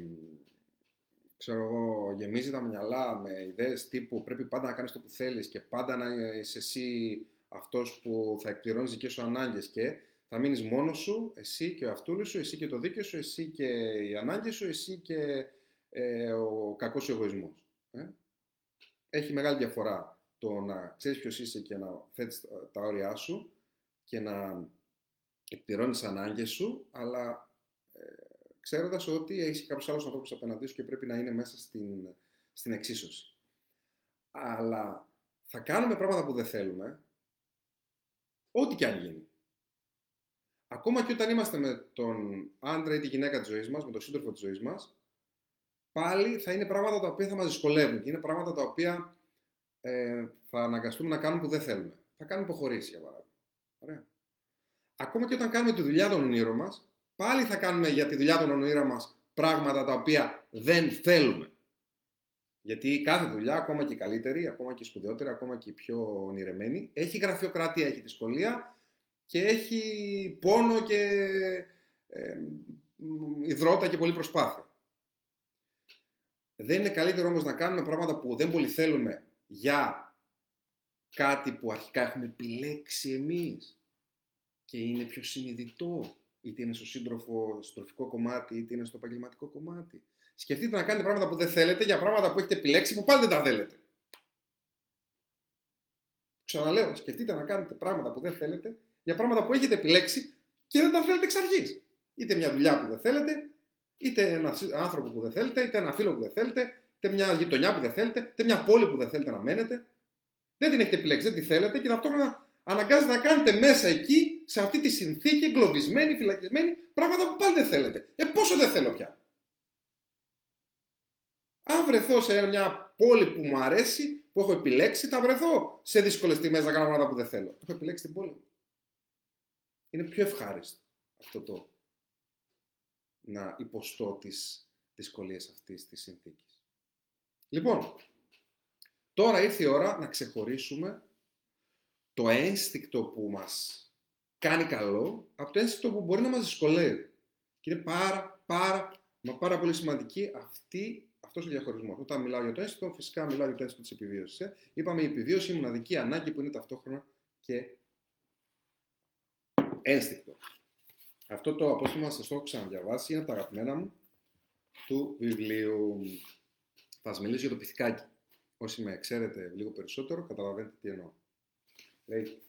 ξέρω εγώ, γεμίζει τα μυαλά με ιδέες τύπου πρέπει πάντα να κάνεις το που θέλεις και πάντα να είσαι εσύ αυτός που θα εκπληρώνεις δικές σου ανάγκες και θα μείνεις μόνος σου, εσύ και ο αυτούλης σου, εσύ και το δίκαιο σου, εσύ και η ανάγκη σου, εσύ και ε, ο κακός σου εγωισμός. Ε; Έχει μεγάλη διαφορά το να ξέρεις ποιος είσαι και να θέτεις τα όρια σου και να εκπληρώνεις ανάγκες σου, αλλά ε, ξέροντας ότι έχεις κάποιους άλλους ανθρώπους απέναντί σου και πρέπει να είναι μέσα στην, στην εξίσωση. Αλλά θα κάνουμε πράγματα που δεν θέλουμε, ό,τι και αν γίνει. Ακόμα και όταν είμαστε με τον άντρα ή τη γυναίκα της ζωής μας, με τον σύντροφο της ζωής μας, πάλι θα είναι πράγματα τα οποία θα μας δυσκολεύουν και είναι πράγματα τα οποία ε, θα αναγκαστούμε να κάνουμε που δεν θέλουμε. Θα κάνουμε υποχωρήσεις, για παράδειγμα. Ωραία. Ακόμα και όταν κάνουμε τη δουλειά των ονείρων μας, πάλι θα κάνουμε για τη δουλειά των ονείρων μας πράγματα τα οποία δεν θέλουμε. Γιατί κάθε δουλειά, ακόμα και η καλύτερη, ακόμα και η σπουδαιότερη, ακόμα και η πιο ονειρεμένη, έχει γραφειοκρατία, έχει δυσκολία και έχει πόνο και ε, υδρότα και πολύ προσπάθεια. Δεν είναι καλύτερο όμως να κάνουμε πράγματα που δεν πολύ θέλουμε για κάτι που αρχικά έχουμε επιλέξει εμείς και είναι πιο συνειδητό, είτε είναι στο σύντροφο, στο τροφικό κομμάτι, είτε είναι στο επαγγελματικό κομμάτι. Σκεφτείτε να κάνετε πράγματα που δεν θέλετε για πράγματα που έχετε επιλέξει που πάλι δεν τα θέλετε. Ξαναλέω, σκεφτείτε να κάνετε πράγματα που δεν θέλετε για πράγματα που έχετε επιλέξει και δεν τα θέλετε εξ αρχής. Είτε μια δουλειά που δεν θέλετε, είτε ένα άνθρωπο που δεν θέλετε, είτε ένα φίλο που δεν θέλετε, είτε μια γειτονιά που δεν θέλετε, είτε μια πόλη που δεν θέλετε να μένετε. Δεν την έχετε επιλέξει, δεν τη θέλετε και ταυτόχρονα αναγκάζετε να κάνετε μέσα εκεί, σε αυτή τη συνθήκη, εγκλωβισμένη, φυλακισμένη, πράγματα που πάλι δεν θέλετε. Ε, πόσο δεν θέλω πια. Αν βρεθώ σε μια πόλη που μου αρέσει, που έχω επιλέξει, θα βρεθώ σε δύσκολες τιμέ να κάνω πράγματα που δεν θέλω. Έχω επιλέξει την πόλη είναι πιο ευχάριστο αυτό το να υποστώ τις δυσκολίες αυτής της συνθήκης. Λοιπόν, τώρα ήρθε η ώρα να ξεχωρίσουμε το ένστικτο που μας κάνει καλό από το ένστικτο που μπορεί να μας δυσκολεύει. Και είναι πάρα, πάρα, Μα πάρα πολύ σημαντική αυτή, αυτός ο διαχωρισμός. Όταν μιλάω για το αίσθητο, φυσικά μιλάω για το αίσθητο της επιβίωσης. Ε. Είπαμε η επιβίωση, η μοναδική ανάγκη που είναι ταυτόχρονα και ένστικτο. Αυτό το απόστημα σας το έχω ξαναδιαβάσει, είναι από τα αγαπημένα μου του βιβλίου. Θα σας μιλήσω για το πυθικάκι. Όσοι με ξέρετε λίγο περισσότερο, καταλαβαίνετε τι εννοώ. Λέει,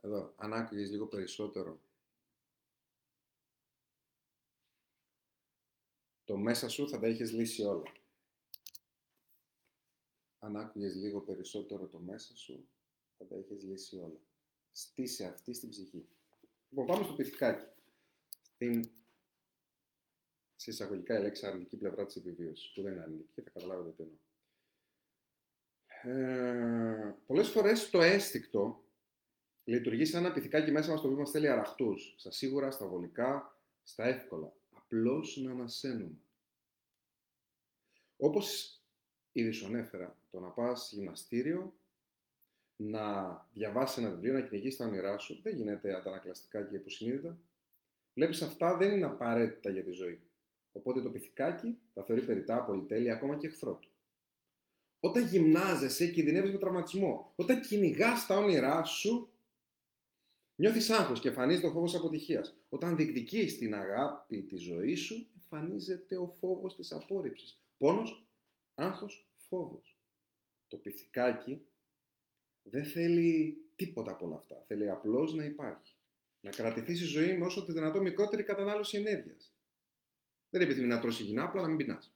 εδώ, αν άκουγες λίγο περισσότερο το μέσα σου θα τα έχεις λύσει όλα. Αν άκουγες λίγο περισσότερο το μέσα σου, θα τα έχεις λύσει όλα. Στήσε αυτή στην ψυχή. Λοιπόν, πάμε στο πυθικάκι. Στην σε εισαγωγικά η λέξη αρνητική πλευρά της επιβίωσης, που δεν είναι αρνητική και θα καταλάβετε τι εννοώ. Ε, πολλές φορές το αίσθηκτο λειτουργεί σαν ένα πυθικάκι μέσα μας το οποίο μας θέλει αραχτούς, στα σίγουρα, στα βολικά, στα εύκολα. Απλώς να ανασένουμε. Όπως ήδη σου ανέφερα, το να πας γυμναστήριο, να διαβάσεις ένα βιβλίο, να κυνηγήσεις τα όνειρά σου, δεν γίνεται αντανακλαστικά και υποσυνείδητα. Βλέπεις αυτά δεν είναι απαραίτητα για τη ζωή. Οπότε το πυθικάκι θα θεωρεί περιτά, πολυτέλεια, ακόμα και εχθρό του. Όταν γυμνάζεσαι, κινδυνεύεις με τραυματισμό. Όταν κυνηγάς τα όνειρά σου, νιώθεις άγχος και εμφανίζεται ο φόβος αποτυχίας. Όταν διεκδικείς την αγάπη τη ζωή σου, εμφανίζεται ο φόβος της απόρριψης. Πόνος, άγχος, φόβος. Το πυθικάκι δεν θέλει τίποτα από όλα αυτά. Θέλει απλώς να υπάρχει. Να κρατηθείς η ζωή με όσο το δυνατό μικρότερη κατανάλωση ενέργειας. Δεν επιθυμεί να τρώσει υγιεινά, απλά να μην πεινάς.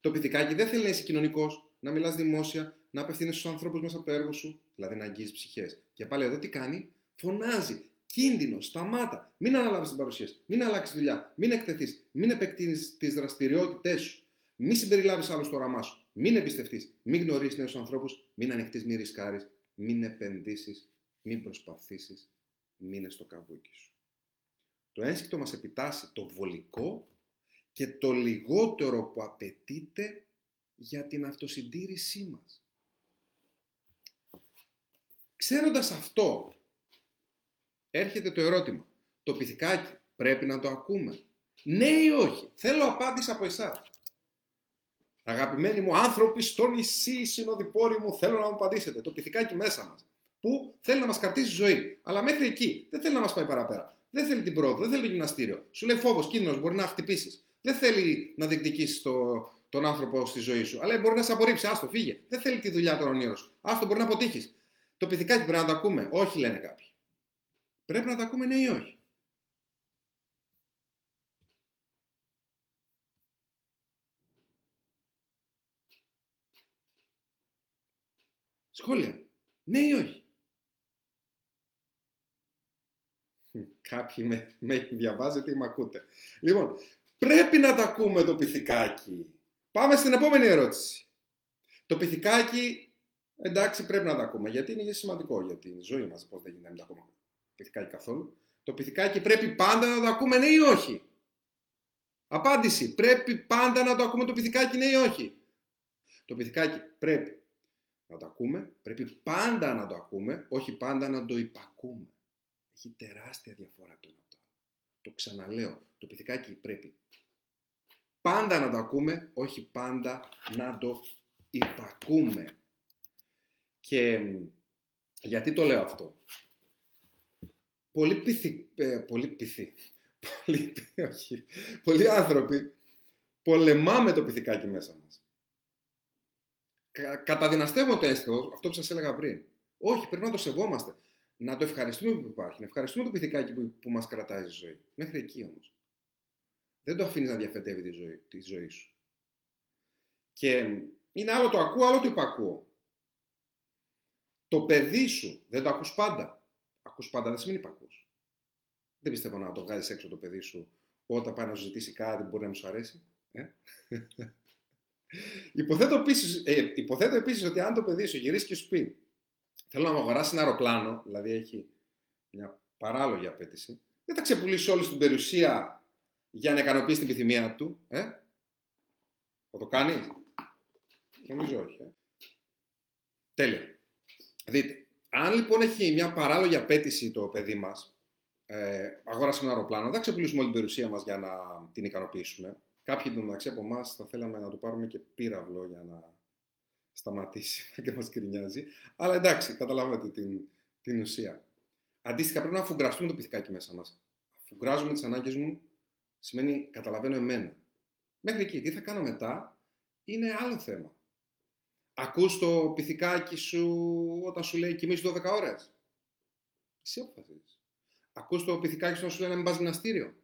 Το πυθικάκι δεν θέλει να είσαι κοινωνικός, να μιλάς δημόσια, να απευθύνεις στους ανθρώπους μέσα από το έργο σου, δηλαδή να αγγίζεις ψυχές. Και πάλι εδώ τι κάνει, φωνάζει. Κίνδυνο, σταμάτα. Μην αναλάβεις την παρουσία Μην αλλάξεις δουλειά. Μην εκτεθείς. Μην επεκτείνεις τις δραστηριότητές σου. Μην συμπεριλάβεις άλλους στο όραμά σου. Μην εμπιστευτείς. Μην γνωρίσει νέους ανθρώπους. Μην ανοιχτείς, μην ρισκάρεις. Μην επενδύσεις. Μην προσπαθήσεις. Μείνε στο καβούκι σου. Το ένστικτο μας επιτάσσει το βολικό και το λιγότερο που απαιτείται για την αυτοσυντήρησή μας. Ξέροντας αυτό, έρχεται το ερώτημα. Το πυθικάκι πρέπει να το ακούμε. Ναι ή όχι; Θέλω απάντηση από εσάς. Αγαπημένοι μου άνθρωποι στο νησί, συνοδοιπόροι μου, θέλω να μου απαντήσετε. Το πυθικάκι μέσα μας. Που θέλει να μας κρατήσει ζωή. Αλλά μέχρι εκεί δεν θέλει να μας πάει παραπέρα. Δεν θέλει την πρόοδο, δεν θέλει το γυμναστήριο. Σου λέει φόβος, κίνδυνος, μπορεί να χτυπήσεις. Δεν θέλει να διεκδικήσεις το, τον άνθρωπο στη ζωή σου. Αλλά μπορεί να σε απορρίψει. Άστο, φύγε. Δεν θέλει τη δουλειά των ονείρων σου. Άστο, μπορεί να αποτύχεις. Το πυθικάκι πρέπει να το ακούμε. Όχι, λένε κάποιοι. Πρέπει να το ακούμε ναι ή όχι. Σχόλια. Ναι ή όχι; Κάποιοι με, με διαβάζετε ή με ακούτε. Λοιπόν, Πρέπει να τα ακούμε το πυθικάκι. Πάμε στην επόμενη ερώτηση. Το πυθικάκι, εντάξει, πρέπει να τα ακούμε. Γιατί είναι σημαντικό για την ζωή μας. Πώς δεν γίνεται να τα ακούμε πυθικάκι καθόλου. Το πυθικάκι πρέπει πάντα να το ακούμε, ναι ή όχι; Απάντηση. Πρέπει πάντα να το ακούμε το πυθικάκι, ναι ή όχι; Το πυθικάκι πρέπει να το ακούμε, πρέπει πάντα να το ακούμε, όχι πάντα να το υπακούμε. Έχει τεράστια διαφορά το αυτό. Το ξαναλέω. Το πυθικάκι πρέπει πάντα να το ακούμε, όχι πάντα να το υπακούμε. Και γιατί το λέω αυτό; Πολλοί πυθι, ε, πολύ πυθι, πολλοί, όχι, πολλοί άνθρωποι πολεμάμε το πυθικάκι μέσα μας. Κα, καταδυναστεύω το αίσθητο, αυτό που σας έλεγα πριν. Όχι, πρέπει να το σεβόμαστε. Να το ευχαριστούμε που υπάρχει. Να ευχαριστούμε το πυθικάκι που, που μας κρατάει στη ζωή. Μέχρι εκεί όμως δεν το αφήνεις να διαφετεύει τη ζωή, τη ζωή σου. Και είναι άλλο το ακούω, άλλο το υπακούω. Το παιδί σου δεν το ακούς πάντα. Ακούς πάντα δεν σημαίνει υπακούς. Δεν πιστεύω να το βγάζεις έξω το παιδί σου όταν πάει να σου ζητήσει κάτι που μπορεί να μου σου αρέσει. Ε; Υποθέτω, επίσης, ε, υποθέτω επίσης ότι αν το παιδί σου γυρίσει και σου πει θέλω να μου αγοράσει ένα αεροπλάνο, δηλαδή έχει μια παράλογη απέτηση, δεν θα ξεπουλήσει όλη την περιουσία για να ικανοποιήσει την επιθυμία του. Ε; Θα το κάνει; Νομίζω όχι. Ε. Τέλεια. Δείτε. Αν λοιπόν έχει μια παράλογη απέτηση το παιδί μας, ε, αγόρασε ένα αεροπλάνο, δεν θα ξεπουλήσουμε όλη την περιουσία μας για να την ικανοποιήσουμε. Κάποιοι μεταξύ από εμάς θα θέλαμε να του πάρουμε και πύραυλο για να σταματήσει και μας κρινιάζει. Αλλά εντάξει, καταλάβατε την, την ουσία. Αντίστοιχα, πρέπει να αφουγκραστούμε το πυθικάκι μέσα μας. Αφουγκράζουμε τις ανάγκες μου, σημαίνει καταλαβαίνω εμένα. Μέχρι εκεί, τι θα κάνω μετά, είναι άλλο θέμα. Ακούς το πιθηκάκι σου όταν σου λέει κοιμήσου 12 ώρες. Εσύ αποφασίζεις. Ακούς το πιθηκάκι σου όταν σου λέει να μην πας γυμναστήριο.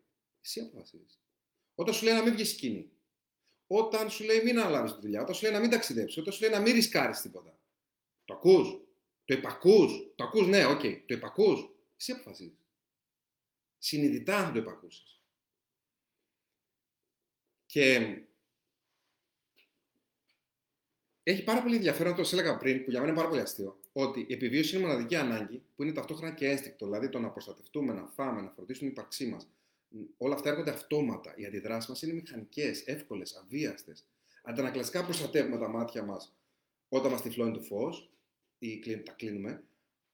Εσύ αποφασίζεις. Όταν σου λέει να μην βγεις σκηνή. Όταν σου λέει μην αναλάβεις τη δουλειά. Όταν σου λέει να μην ταξιδέψεις. Όταν σου λέει να μην ρισκάρεις τίποτα. Το ακούς. Το υπακούς. Το ακούς, ναι, OK. Okay. Το υπακούς. Εσύ αποφασίζει. Συνειδητά θα το υπακούσει. Και έχει πάρα πολύ ενδιαφέρον, το έλεγα πριν, που για μένα είναι πάρα πολύ αστείο, ότι η επιβίωση είναι μοναδική ανάγκη που είναι ταυτόχρονα και ένστικτο. Δηλαδή το να προστατευτούμε, να φάμε, να φροντίσουμε την ύπαρξή μας όλα αυτά έρχονται αυτόματα. Οι αντιδράσεις μας είναι μηχανικές, εύκολες, αβίαστες. Αντανακλαστικά προστατεύουμε τα μάτια μας όταν μας τυφλώνει το φως ή τα κλείνουμε.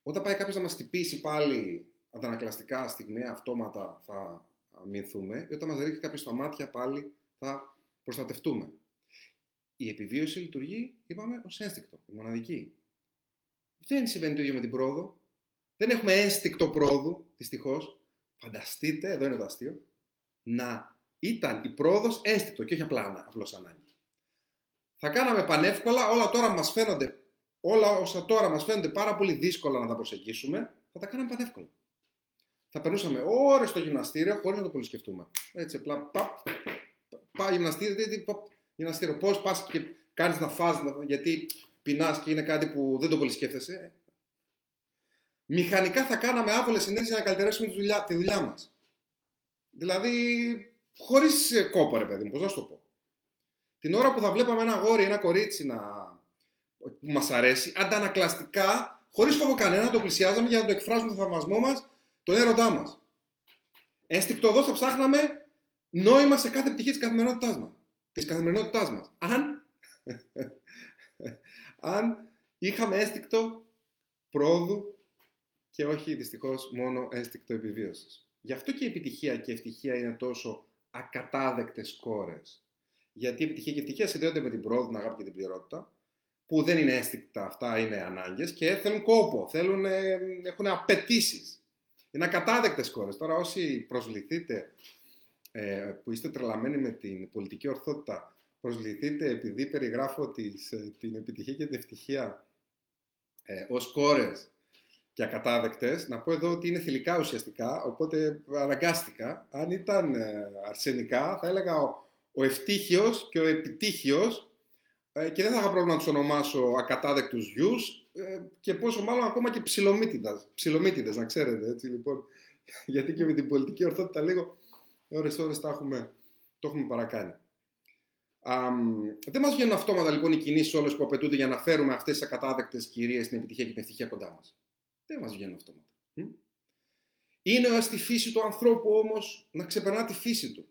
Όταν πάει κάποιος να μας τυπήσει πάλι αντανακλαστικά στιγμή, αυτόματα θα αμυνθούμε. Ή όταν μας ρίξει κάποιος στα μάτια πάλι θα προστατευτούμε. Η επιβίωση λειτουργεί, είπαμε, ως ένστικτο, η μοναδική. Δεν συμβαίνει το ίδιο με την πρόοδο. Δεν έχουμε ένστικτο πρόοδου, δυστυχώς. Φανταστείτε, εδώ είναι το αστείο, να ήταν η πρόοδος αίσθητο και όχι απλά απλώς ανάγκη. Θα κάναμε πανεύκολα, όλα τώρα μας φαίνονται, όλα όσα τώρα μας φαίνονται πάρα πολύ δύσκολα να τα προσεγγίσουμε, θα τα κάναμε πανεύκολα. Θα περνούσαμε ώρες στο γυμναστήριο χωρίς να το πολύ σκεφτούμε. Έτσι, απλά, παπ, πάει γυμναστήριο, παπ, γυμναστήριο, πώς πας και κάνεις να φας, γιατί πεινάς και είναι κάτι που δεν το πολύ σκέφτεσαι μηχανικά θα κάναμε άβολε ενέργειε για να καλυτερεύσουμε τη δουλειά, τη δουλειά μας. Δηλαδή, χωρίς κόπο, ρε παιδί μου, πώς να σου το πω. Την ώρα που θα βλέπαμε ένα γόρι, ένα κορίτσι να... που μας αρέσει, αντανακλαστικά, χωρίς φόβο κανένα, το πλησιάζαμε για να το εκφράσουμε το θαυμασμό μας, τον έρωτά μας. Ενστικτοδός θα ψάχναμε νόημα σε κάθε πτυχή της καθημερινότητάς μας. Της καθημερινότητάς μας. Αν, αν είχαμε αίσθηκτο πρόοδου και όχι δυστυχώς μόνο ένστικτο επιβίωσης. Γι' αυτό και η επιτυχία και η ευτυχία είναι τόσο ακατάδεκτες κόρες. Γιατί η επιτυχία και η ευτυχία συνδέονται με την πρόοδο, την αγάπη και την πληρότητα, που δεν είναι ένστικτα αυτά, είναι ανάγκες και θέλουν κόπο, θέλουν, έχουν απαιτήσεις. Είναι ακατάδεκτες κόρες. Τώρα, όσοι προσβληθείτε, ε, που είστε τρελαμένοι με την πολιτική ορθότητα, προσβληθείτε επειδή περιγράφω τις, ε, την επιτυχία και την ευτυχία ε, ως κόρες και ακατάδεκτες. Να πω εδώ ότι είναι θηλυκά ουσιαστικά, οπότε αναγκάστηκα. Αν ήταν ε, αρσενικά, θα έλεγα ο, ο ευτύχιος και ο επιτύχιος ε, και δεν θα είχα πρόβλημα να τους ονομάσω ακατάδεκτους γιους ε, και πόσο μάλλον ακόμα και ψιλομύτιδες, να ξέρετε, έτσι λοιπόν. Γιατί και με την πολιτική ορθότητα λίγο ώρες ώρες τα έχουμε, το έχουμε παρακάνει. Um, δεν μας βγαίνουν αυτόματα λοιπόν οι κινήσεις όλες που απαιτούνται για να φέρουμε αυτές τις ακατάδεκτες κυρίες στην επιτυχία και την ευτυχία κοντά μας. Δεν μας βγαίνει αυτόματα. Είναι στη φύση του ανθρώπου όμως να ξεπερνά τη φύση του.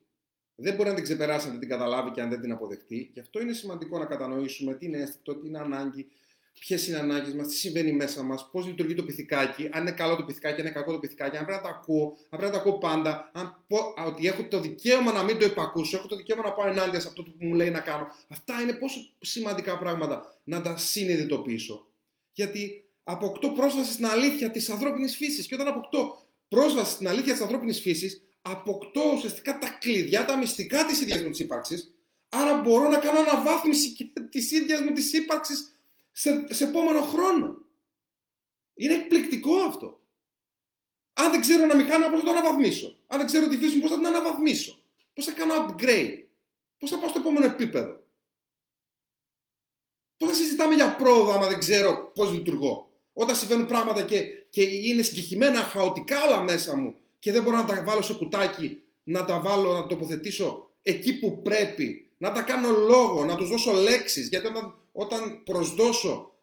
Δεν μπορεί να την ξεπεράσει αν δεν την καταλάβει και αν δεν την αποδεχτεί. Γι' αυτό είναι σημαντικό να κατανοήσουμε τι είναι αίσθητο, τι είναι ανάγκη, ποιες είναι οι ανάγκες μας, τι συμβαίνει μέσα μας, πώς λειτουργεί το πυθικάκι, αν είναι καλό το πυθικάκι, αν είναι κακό το πυθικάκι, αν πρέπει να το ακούω, αν πρέπει να το ακούω πάντα, αν πω, ότι έχω το δικαίωμα να μην το υπακούσω, έχω το δικαίωμα να πάω ενάντια σε αυτό που μου λέει να κάνω. Αυτά είναι πόσο σημαντικά πράγματα να τα συνειδητοποιήσω. Γιατί αποκτώ πρόσβαση στην αλήθεια της ανθρώπινης φύσης. Και όταν αποκτώ; Πρόσβαση στην αλήθεια της ανθρώπινης φύσης, αποκτώ ουσιαστικά τα κλειδιά, τα μυστικά της ίδιας μου της ύπαρξης. Άρα μπορώ να κάνω αναβάθμιση της ίδιας μου της ύπαρξης σε, σε επόμενο χρόνο. Είναι εκπληκτικό αυτό. Αν δεν ξέρω ένα μηχάνημα, πώς θα το αναβαθμίσω; Αν δεν ξέρω τη φύση μου, πώς θα την αναβαθμίσω; Πώς θα κάνω upgrade; Πώς θα πάω στο επόμενο επίπεδο; Πώς θα συζητάμε για πρόοδο, άμα δεν ξέρω πώς λειτουργώ; Όταν συμβαίνουν πράγματα και, και είναι συγκεκριμένα χαοτικά όλα μέσα μου και δεν μπορώ να τα βάλω σε κουτάκι, να τα βάλω, να τα τοποθετήσω εκεί που πρέπει, να τα κάνω λόγο, να τους δώσω λέξεις, γιατί όταν, όταν προσδώσω,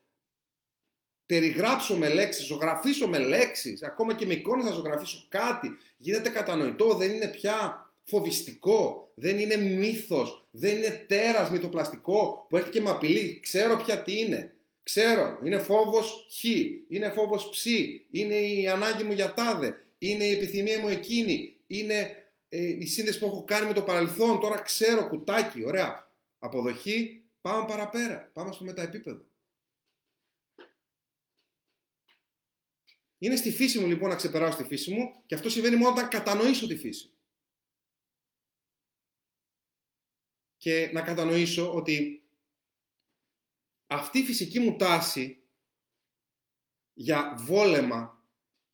περιγράψω με λέξεις, ζωγραφίσω με λέξεις, ακόμα και με εικόνες να ζωγραφίσω κάτι, γίνεται κατανοητό, δεν είναι πια φοβιστικό, δεν είναι μύθος, δεν είναι τέρας μυθοπλαστικό που έχει και με απειλή, ξέρω πια τι είναι. Ξέρω, είναι φόβος χ, είναι φόβος ψ, είναι η ανάγκη μου για τάδε, είναι η επιθυμία μου εκείνη, είναι ε, η σύνδεση που έχω κάνει με το παρελθόν, τώρα ξέρω κουτάκι, ωραία. Αποδοχή, πάμε παραπέρα, πάμε στο μεταεπίπεδο. Είναι στη φύση μου λοιπόν να ξεπεράσω τη φύση μου και αυτό συμβαίνει μόνο όταν κατανοήσω τη φύση. Και να κατανοήσω ότι αυτή η φυσική μου τάση για βόλεμα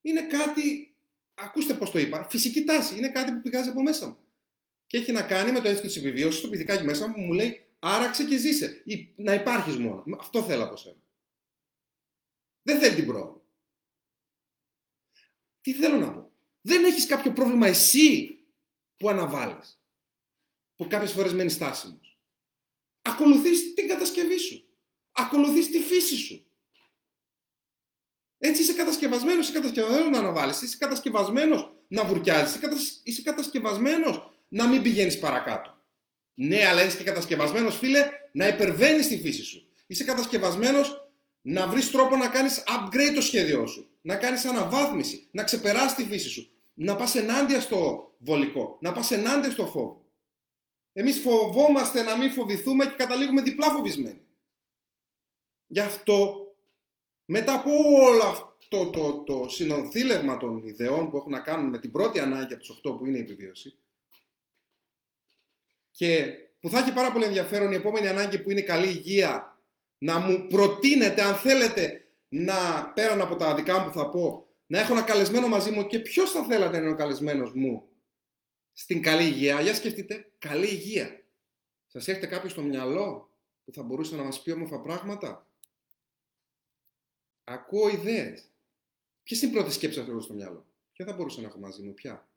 είναι κάτι, ακούστε πώς το είπα, φυσική τάση, είναι κάτι που πηγάζει από μέσα μου. Και έχει να κάνει με το αίσθημα της επιβίωσης, το πηδικάκι μέσα μου που μου λέει άραξε και ζήσε, ή να υπάρχεις μόνο. Αυτό θέλω από σένα. Δεν θέλει την πρόοδο. Τι θέλω να πω. Δεν έχεις κάποιο πρόβλημα εσύ που αναβάλεις. Που κάποιες φορές μένεις στάσιμος. Ακολουθείς την κατασκευή σου. Ακολουθείς τη φύση σου. Έτσι είσαι κατασκευασμένος, είσαι κατασκευασμένος να αναβάλεις, είσαι κατασκευασμένος να βουρκιάζεις, είσαι κατασκευασμένος να μην πηγαίνεις παρακάτω. Ναι, αλλά είσαι και κατασκευασμένος, φίλε, να υπερβαίνεις τη φύση σου. Είσαι κατασκευασμένος να βρεις τρόπο να κάνεις upgrade το σχέδιό σου, να κάνεις αναβάθμιση, να ξεπεράσει τη φύση σου, να πας ενάντια στο βολικό, να πας ενάντια στο φόβο. Εμείς φοβόμαστε να μην φοβηθούμε και καταλήγουμε διπλά φοβισμένοι. Γι' αυτό μετά από όλο αυτό το, το συνονθήλευμα των ιδεών που έχουν να κάνουν με την πρώτη ανάγκη από τις 8 που είναι η επιβίωση και που θα έχει πάρα πολύ ενδιαφέρον η επόμενη ανάγκη που είναι η καλή υγεία να μου προτείνετε αν θέλετε να πέραν από τα δικά μου που θα πω να έχω ένα καλεσμένο μαζί μου και ποιος θα θέλατε να είναι ο καλεσμένος μου στην καλή υγεία. Για σκεφτείτε, καλή υγεία. Σας έχετε κάποιο στο μυαλό που θα μπορούσε να μας πει όμορφα πράγματα; Ακούω ιδέες. Ποιε είναι οι πρώτε σκέψει που έχω στο μυαλό; Ποια θα μπορούσα να έχω μαζί μου, ποια;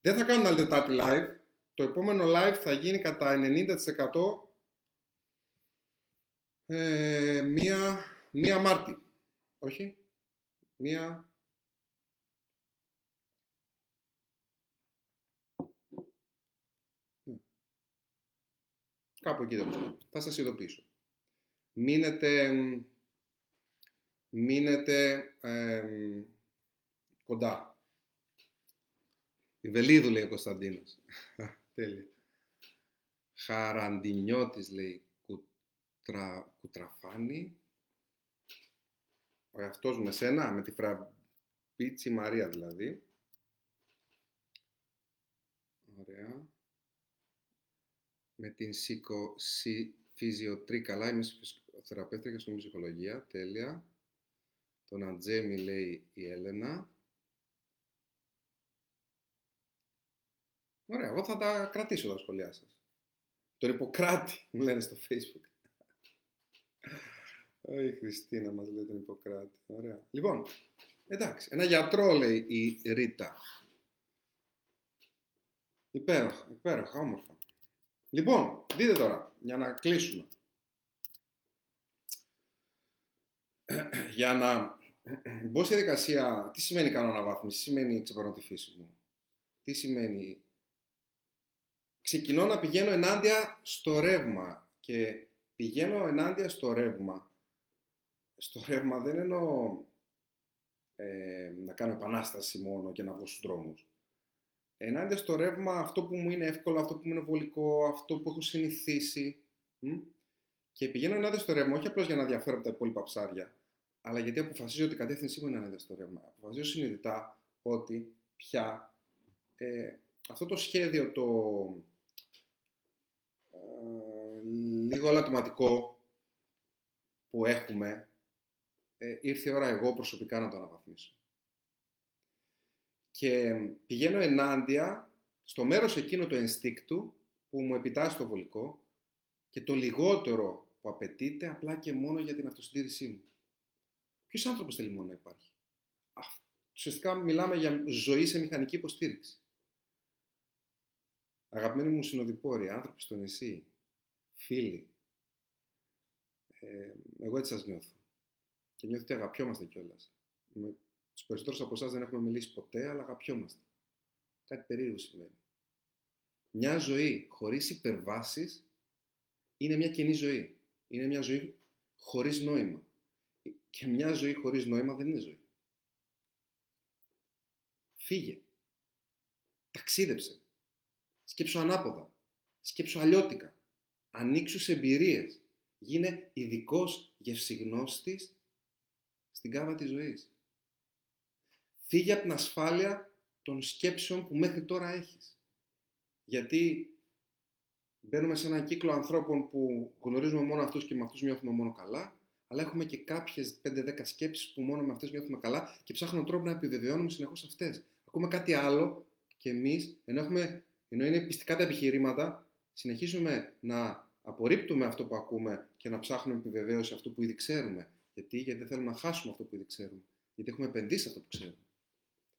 Δεν θα κάνω άλλη Τετάρτη live. Το επόμενο live θα γίνει κατά 90% ε, μία, μία Μάρτη. Όχι. Μία... Κάπου εκεί δεν Θα σας ειδοποιήσω μείνετε, μείνετε κοντά. Η Βελίδου λέει ο Κωνσταντίνος. Τέλεια. Χαραντινιώτης λέει κουτρα, κουτραφάνη. Ο εαυτός με σένα, με τη φραμπίτσι Μαρία δηλαδή. Ωραία. Με την σικο, φυσιοτρή, καλά, είμαι θεραπεύτρια στην ψυχολογία, τέλεια. Τον Αντζέμι λέει η Έλενα. Ωραία, εγώ θα τα κρατήσω τα σχολιά σας. Τον Ιπποκράτη, μου λένε στο facebook. Όχι, η Χριστίνα μας λέει τον Ιπποκράτη. Ωραία. Λοιπόν, εντάξει, ένα γιατρό λέει η Ρίτα. Υπέροχα, υπέροχα, όμορφα. Λοιπόν, δείτε τώρα, για να κλείσουμε. Για να μπω στη διαδικασία, τι σημαίνει κάνω αναβάθμιση, τι σημαίνει ξεπερνώ τη φύση μου, τι σημαίνει ξεκινώ να πηγαίνω ενάντια στο ρεύμα και πηγαίνω ενάντια στο ρεύμα. Στο ρεύμα δεν εννοώ ε, να κάνω επανάσταση μόνο και να βγω στους δρόμους. Ενάντια στο ρεύμα αυτό που μου είναι εύκολο, αυτό που μου είναι βολικό, αυτό που έχω συνηθίσει. Και πηγαίνω ενάντια στο ρεύμα, όχι απλώς για να διαφέρω από τα υπόλοιπα ψάρια, αλλά γιατί αποφασίζω ότι η κατεύθυνσή μου είναι ενάντια στο ρεύμα. Αποφασίζω συνειδητά ότι πια ε, αυτό το σχέδιο το ε, λίγο αλλατοματικό που έχουμε, ε, ήρθε η ώρα εγώ προσωπικά να το αναβαθμίσω. Και πηγαίνω ενάντια στο μέρος εκείνο του ενστίκτου που μου επιτάσσει το βολικό και το λιγότερο που απαιτείται απλά και μόνο για την αυτοσυντήρησή μου. Ποιος άνθρωπος θέλει μόνο να υπάρχει; Ουσιαστικά μιλάμε για ζωή σε μηχανική υποστήριξη. Αγαπημένοι μου συνοδοιπόροι, άνθρωποι στο νησί, φίλοι, ε, εγώ έτσι σας νιώθω. Και νιώθω ότι αγαπιόμαστε κιόλας. Με τους περισσότερους από εσάς δεν έχουμε μιλήσει ποτέ, αλλά αγαπιόμαστε. Κάτι περίεργο σημαίνει. Μια ζωή χωρίς υπερβάσεις είναι μια κενή ζωή. Είναι μια ζωή χωρίς νόημα. Και μια ζωή χωρίς νόημα δεν είναι ζωή. Φύγε. Ταξίδεψε. Σκέψου ανάποδα. Σκέψου αλλιώτικα. Ανοίξου σε εμπειρίες. Γίνε ειδικός γευσιγνώστης στην κάβα της ζωής. Φύγε από την ασφάλεια των σκέψεων που μέχρι τώρα έχεις. Γιατί μπαίνουμε σε έναν κύκλο ανθρώπων που γνωρίζουμε μόνο αυτούς και με αυτούς νιώθουμε μόνο καλά, αλλά έχουμε και κάποιες 5-10 σκέψεις που μόνο με αυτές νιώθουμε καλά και ψάχνουμε τρόπο να επιβεβαιώνουμε συνεχώς αυτές. Ακούμε κάτι άλλο και εμείς, ενώ, έχουμε, ενώ είναι πιστικά τα επιχειρήματα, συνεχίζουμε να απορρίπτουμε αυτό που ακούμε και να ψάχνουμε επιβεβαίωση αυτού που ήδη ξέρουμε. Γιατί, γιατί δεν θέλουμε να χάσουμε αυτό που ήδη ξέρουμε. Γιατί έχουμε επενδύσει αυτό που ξέρουμε.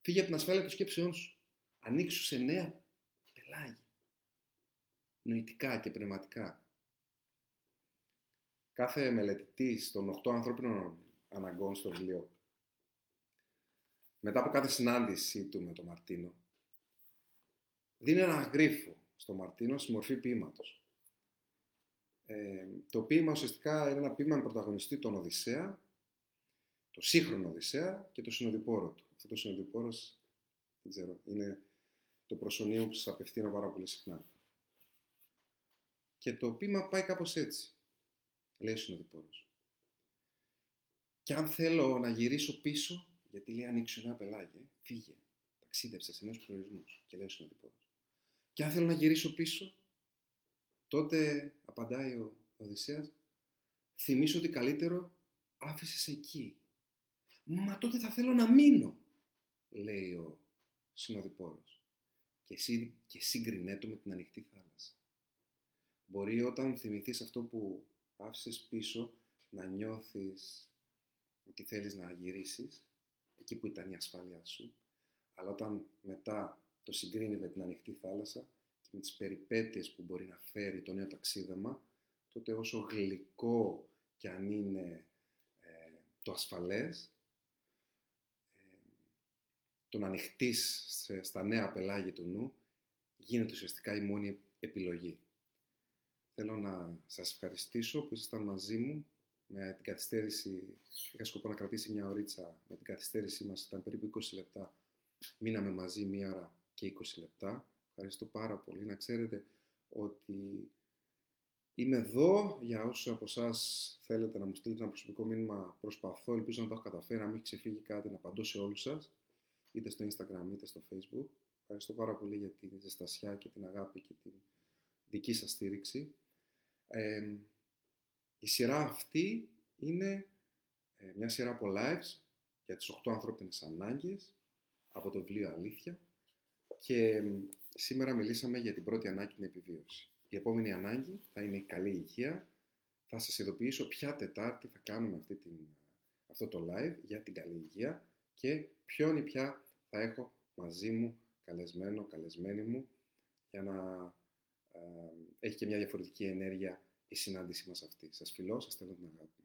Φύγε από την ασφάλεια των σκέψεών σου. Ανοίξου σε νέα πελάγια. Νοητικά και πνευματικά. Κάθε μελετητή των 8 ανθρώπινων αναγκών στο βιβλίο, μετά από κάθε συνάντησή του με τον Μαρτίνο, δίνει ένα γρίφο στο Μαρτίνο στη μορφή ποίηματος. Ε, το ποίημα ουσιαστικά είναι ένα ποίημα με πρωταγωνιστή τον Οδυσσέα, το σύγχρονο Οδυσσέα και το συνοδοιπόρο του. Αυτό το συνοδοιπόρο, δεν ξέρω, είναι το προσωνύο που σας απευθύνω πάρα πολύ συχνά. Και το ποίημα πάει κάπως έτσι, λέει ο συνοδοιπόρος. Και αν θέλω να γυρίσω πίσω, γιατί λέει ανοίξω ένα πελάγι, φύγε, ταξίδεψε σε νέους προορισμούς, και λέει ο συνοδοιπόρος. Και αν θέλω να γυρίσω πίσω, τότε, απαντάει ο Οδυσσέας, θυμίσω ότι καλύτερο άφησες εκεί. Μα τότε θα θέλω να μείνω, λέει ο συνοδοιπόρος. Και, εσύ, και σύγκρινέ το με την ανοιχτή θάλασσα. Μπορεί όταν θυμηθείς αυτό που άφησες πίσω, να νιώθεις ότι θέλεις να γυρίσεις, εκεί που ήταν η ασφάλειά σου, αλλά όταν μετά το συγκρίνει με την ανοιχτή θάλασσα και με τις περιπέτειες που μπορεί να φέρει το νέο ταξίδεμα, τότε όσο γλυκό και αν είναι ε, το ασφαλές, ε, το να ανοιχτείς στα νέα πελάγια του νου, γίνεται ουσιαστικά η μόνη επιλογή. Θέλω να σας ευχαριστήσω που ήσασταν μαζί μου με την καθυστέρηση, είχα σκοπό να κρατήσει μια ωρίτσα, με την καθυστέρησή μας ήταν περίπου 20 λεπτά, μείναμε μαζί μία ώρα και 20 λεπτά. Ευχαριστώ πάρα πολύ. Να ξέρετε ότι είμαι εδώ για όσους από εσάς θέλετε να μου στείλετε ένα προσωπικό μήνυμα. Προσπαθώ, ελπίζω να το έχω καταφέρει, να μην έχει ξεφύγει κάτι, να απαντώ σε όλους σας, είτε στο Instagram είτε στο Facebook. Ευχαριστώ πάρα πολύ για την ζεστασιά και την αγάπη και την δική σας στήριξη. Η σειρά αυτή είναι ε, μια σειρά από lives για τις 8 ανθρώπινες ανάγκες από το βιβλίο Αλήθεια και σήμερα μιλήσαμε για την πρώτη ανάγκη την επιβίωση. Η επόμενη ανάγκη θα είναι η καλή υγεία. Θα σας ειδοποιήσω ποια Τετάρτη θα κάνουμε αυτή την, αυτό το live για την καλή υγεία και ποιον ή ποια θα έχω μαζί μου καλεσμένο, καλεσμένη μου για να ε, έχει και μια διαφορετική ενέργεια η συνάντησή μας αυτή. Σας φιλώ, σας θέλω την αγάπη.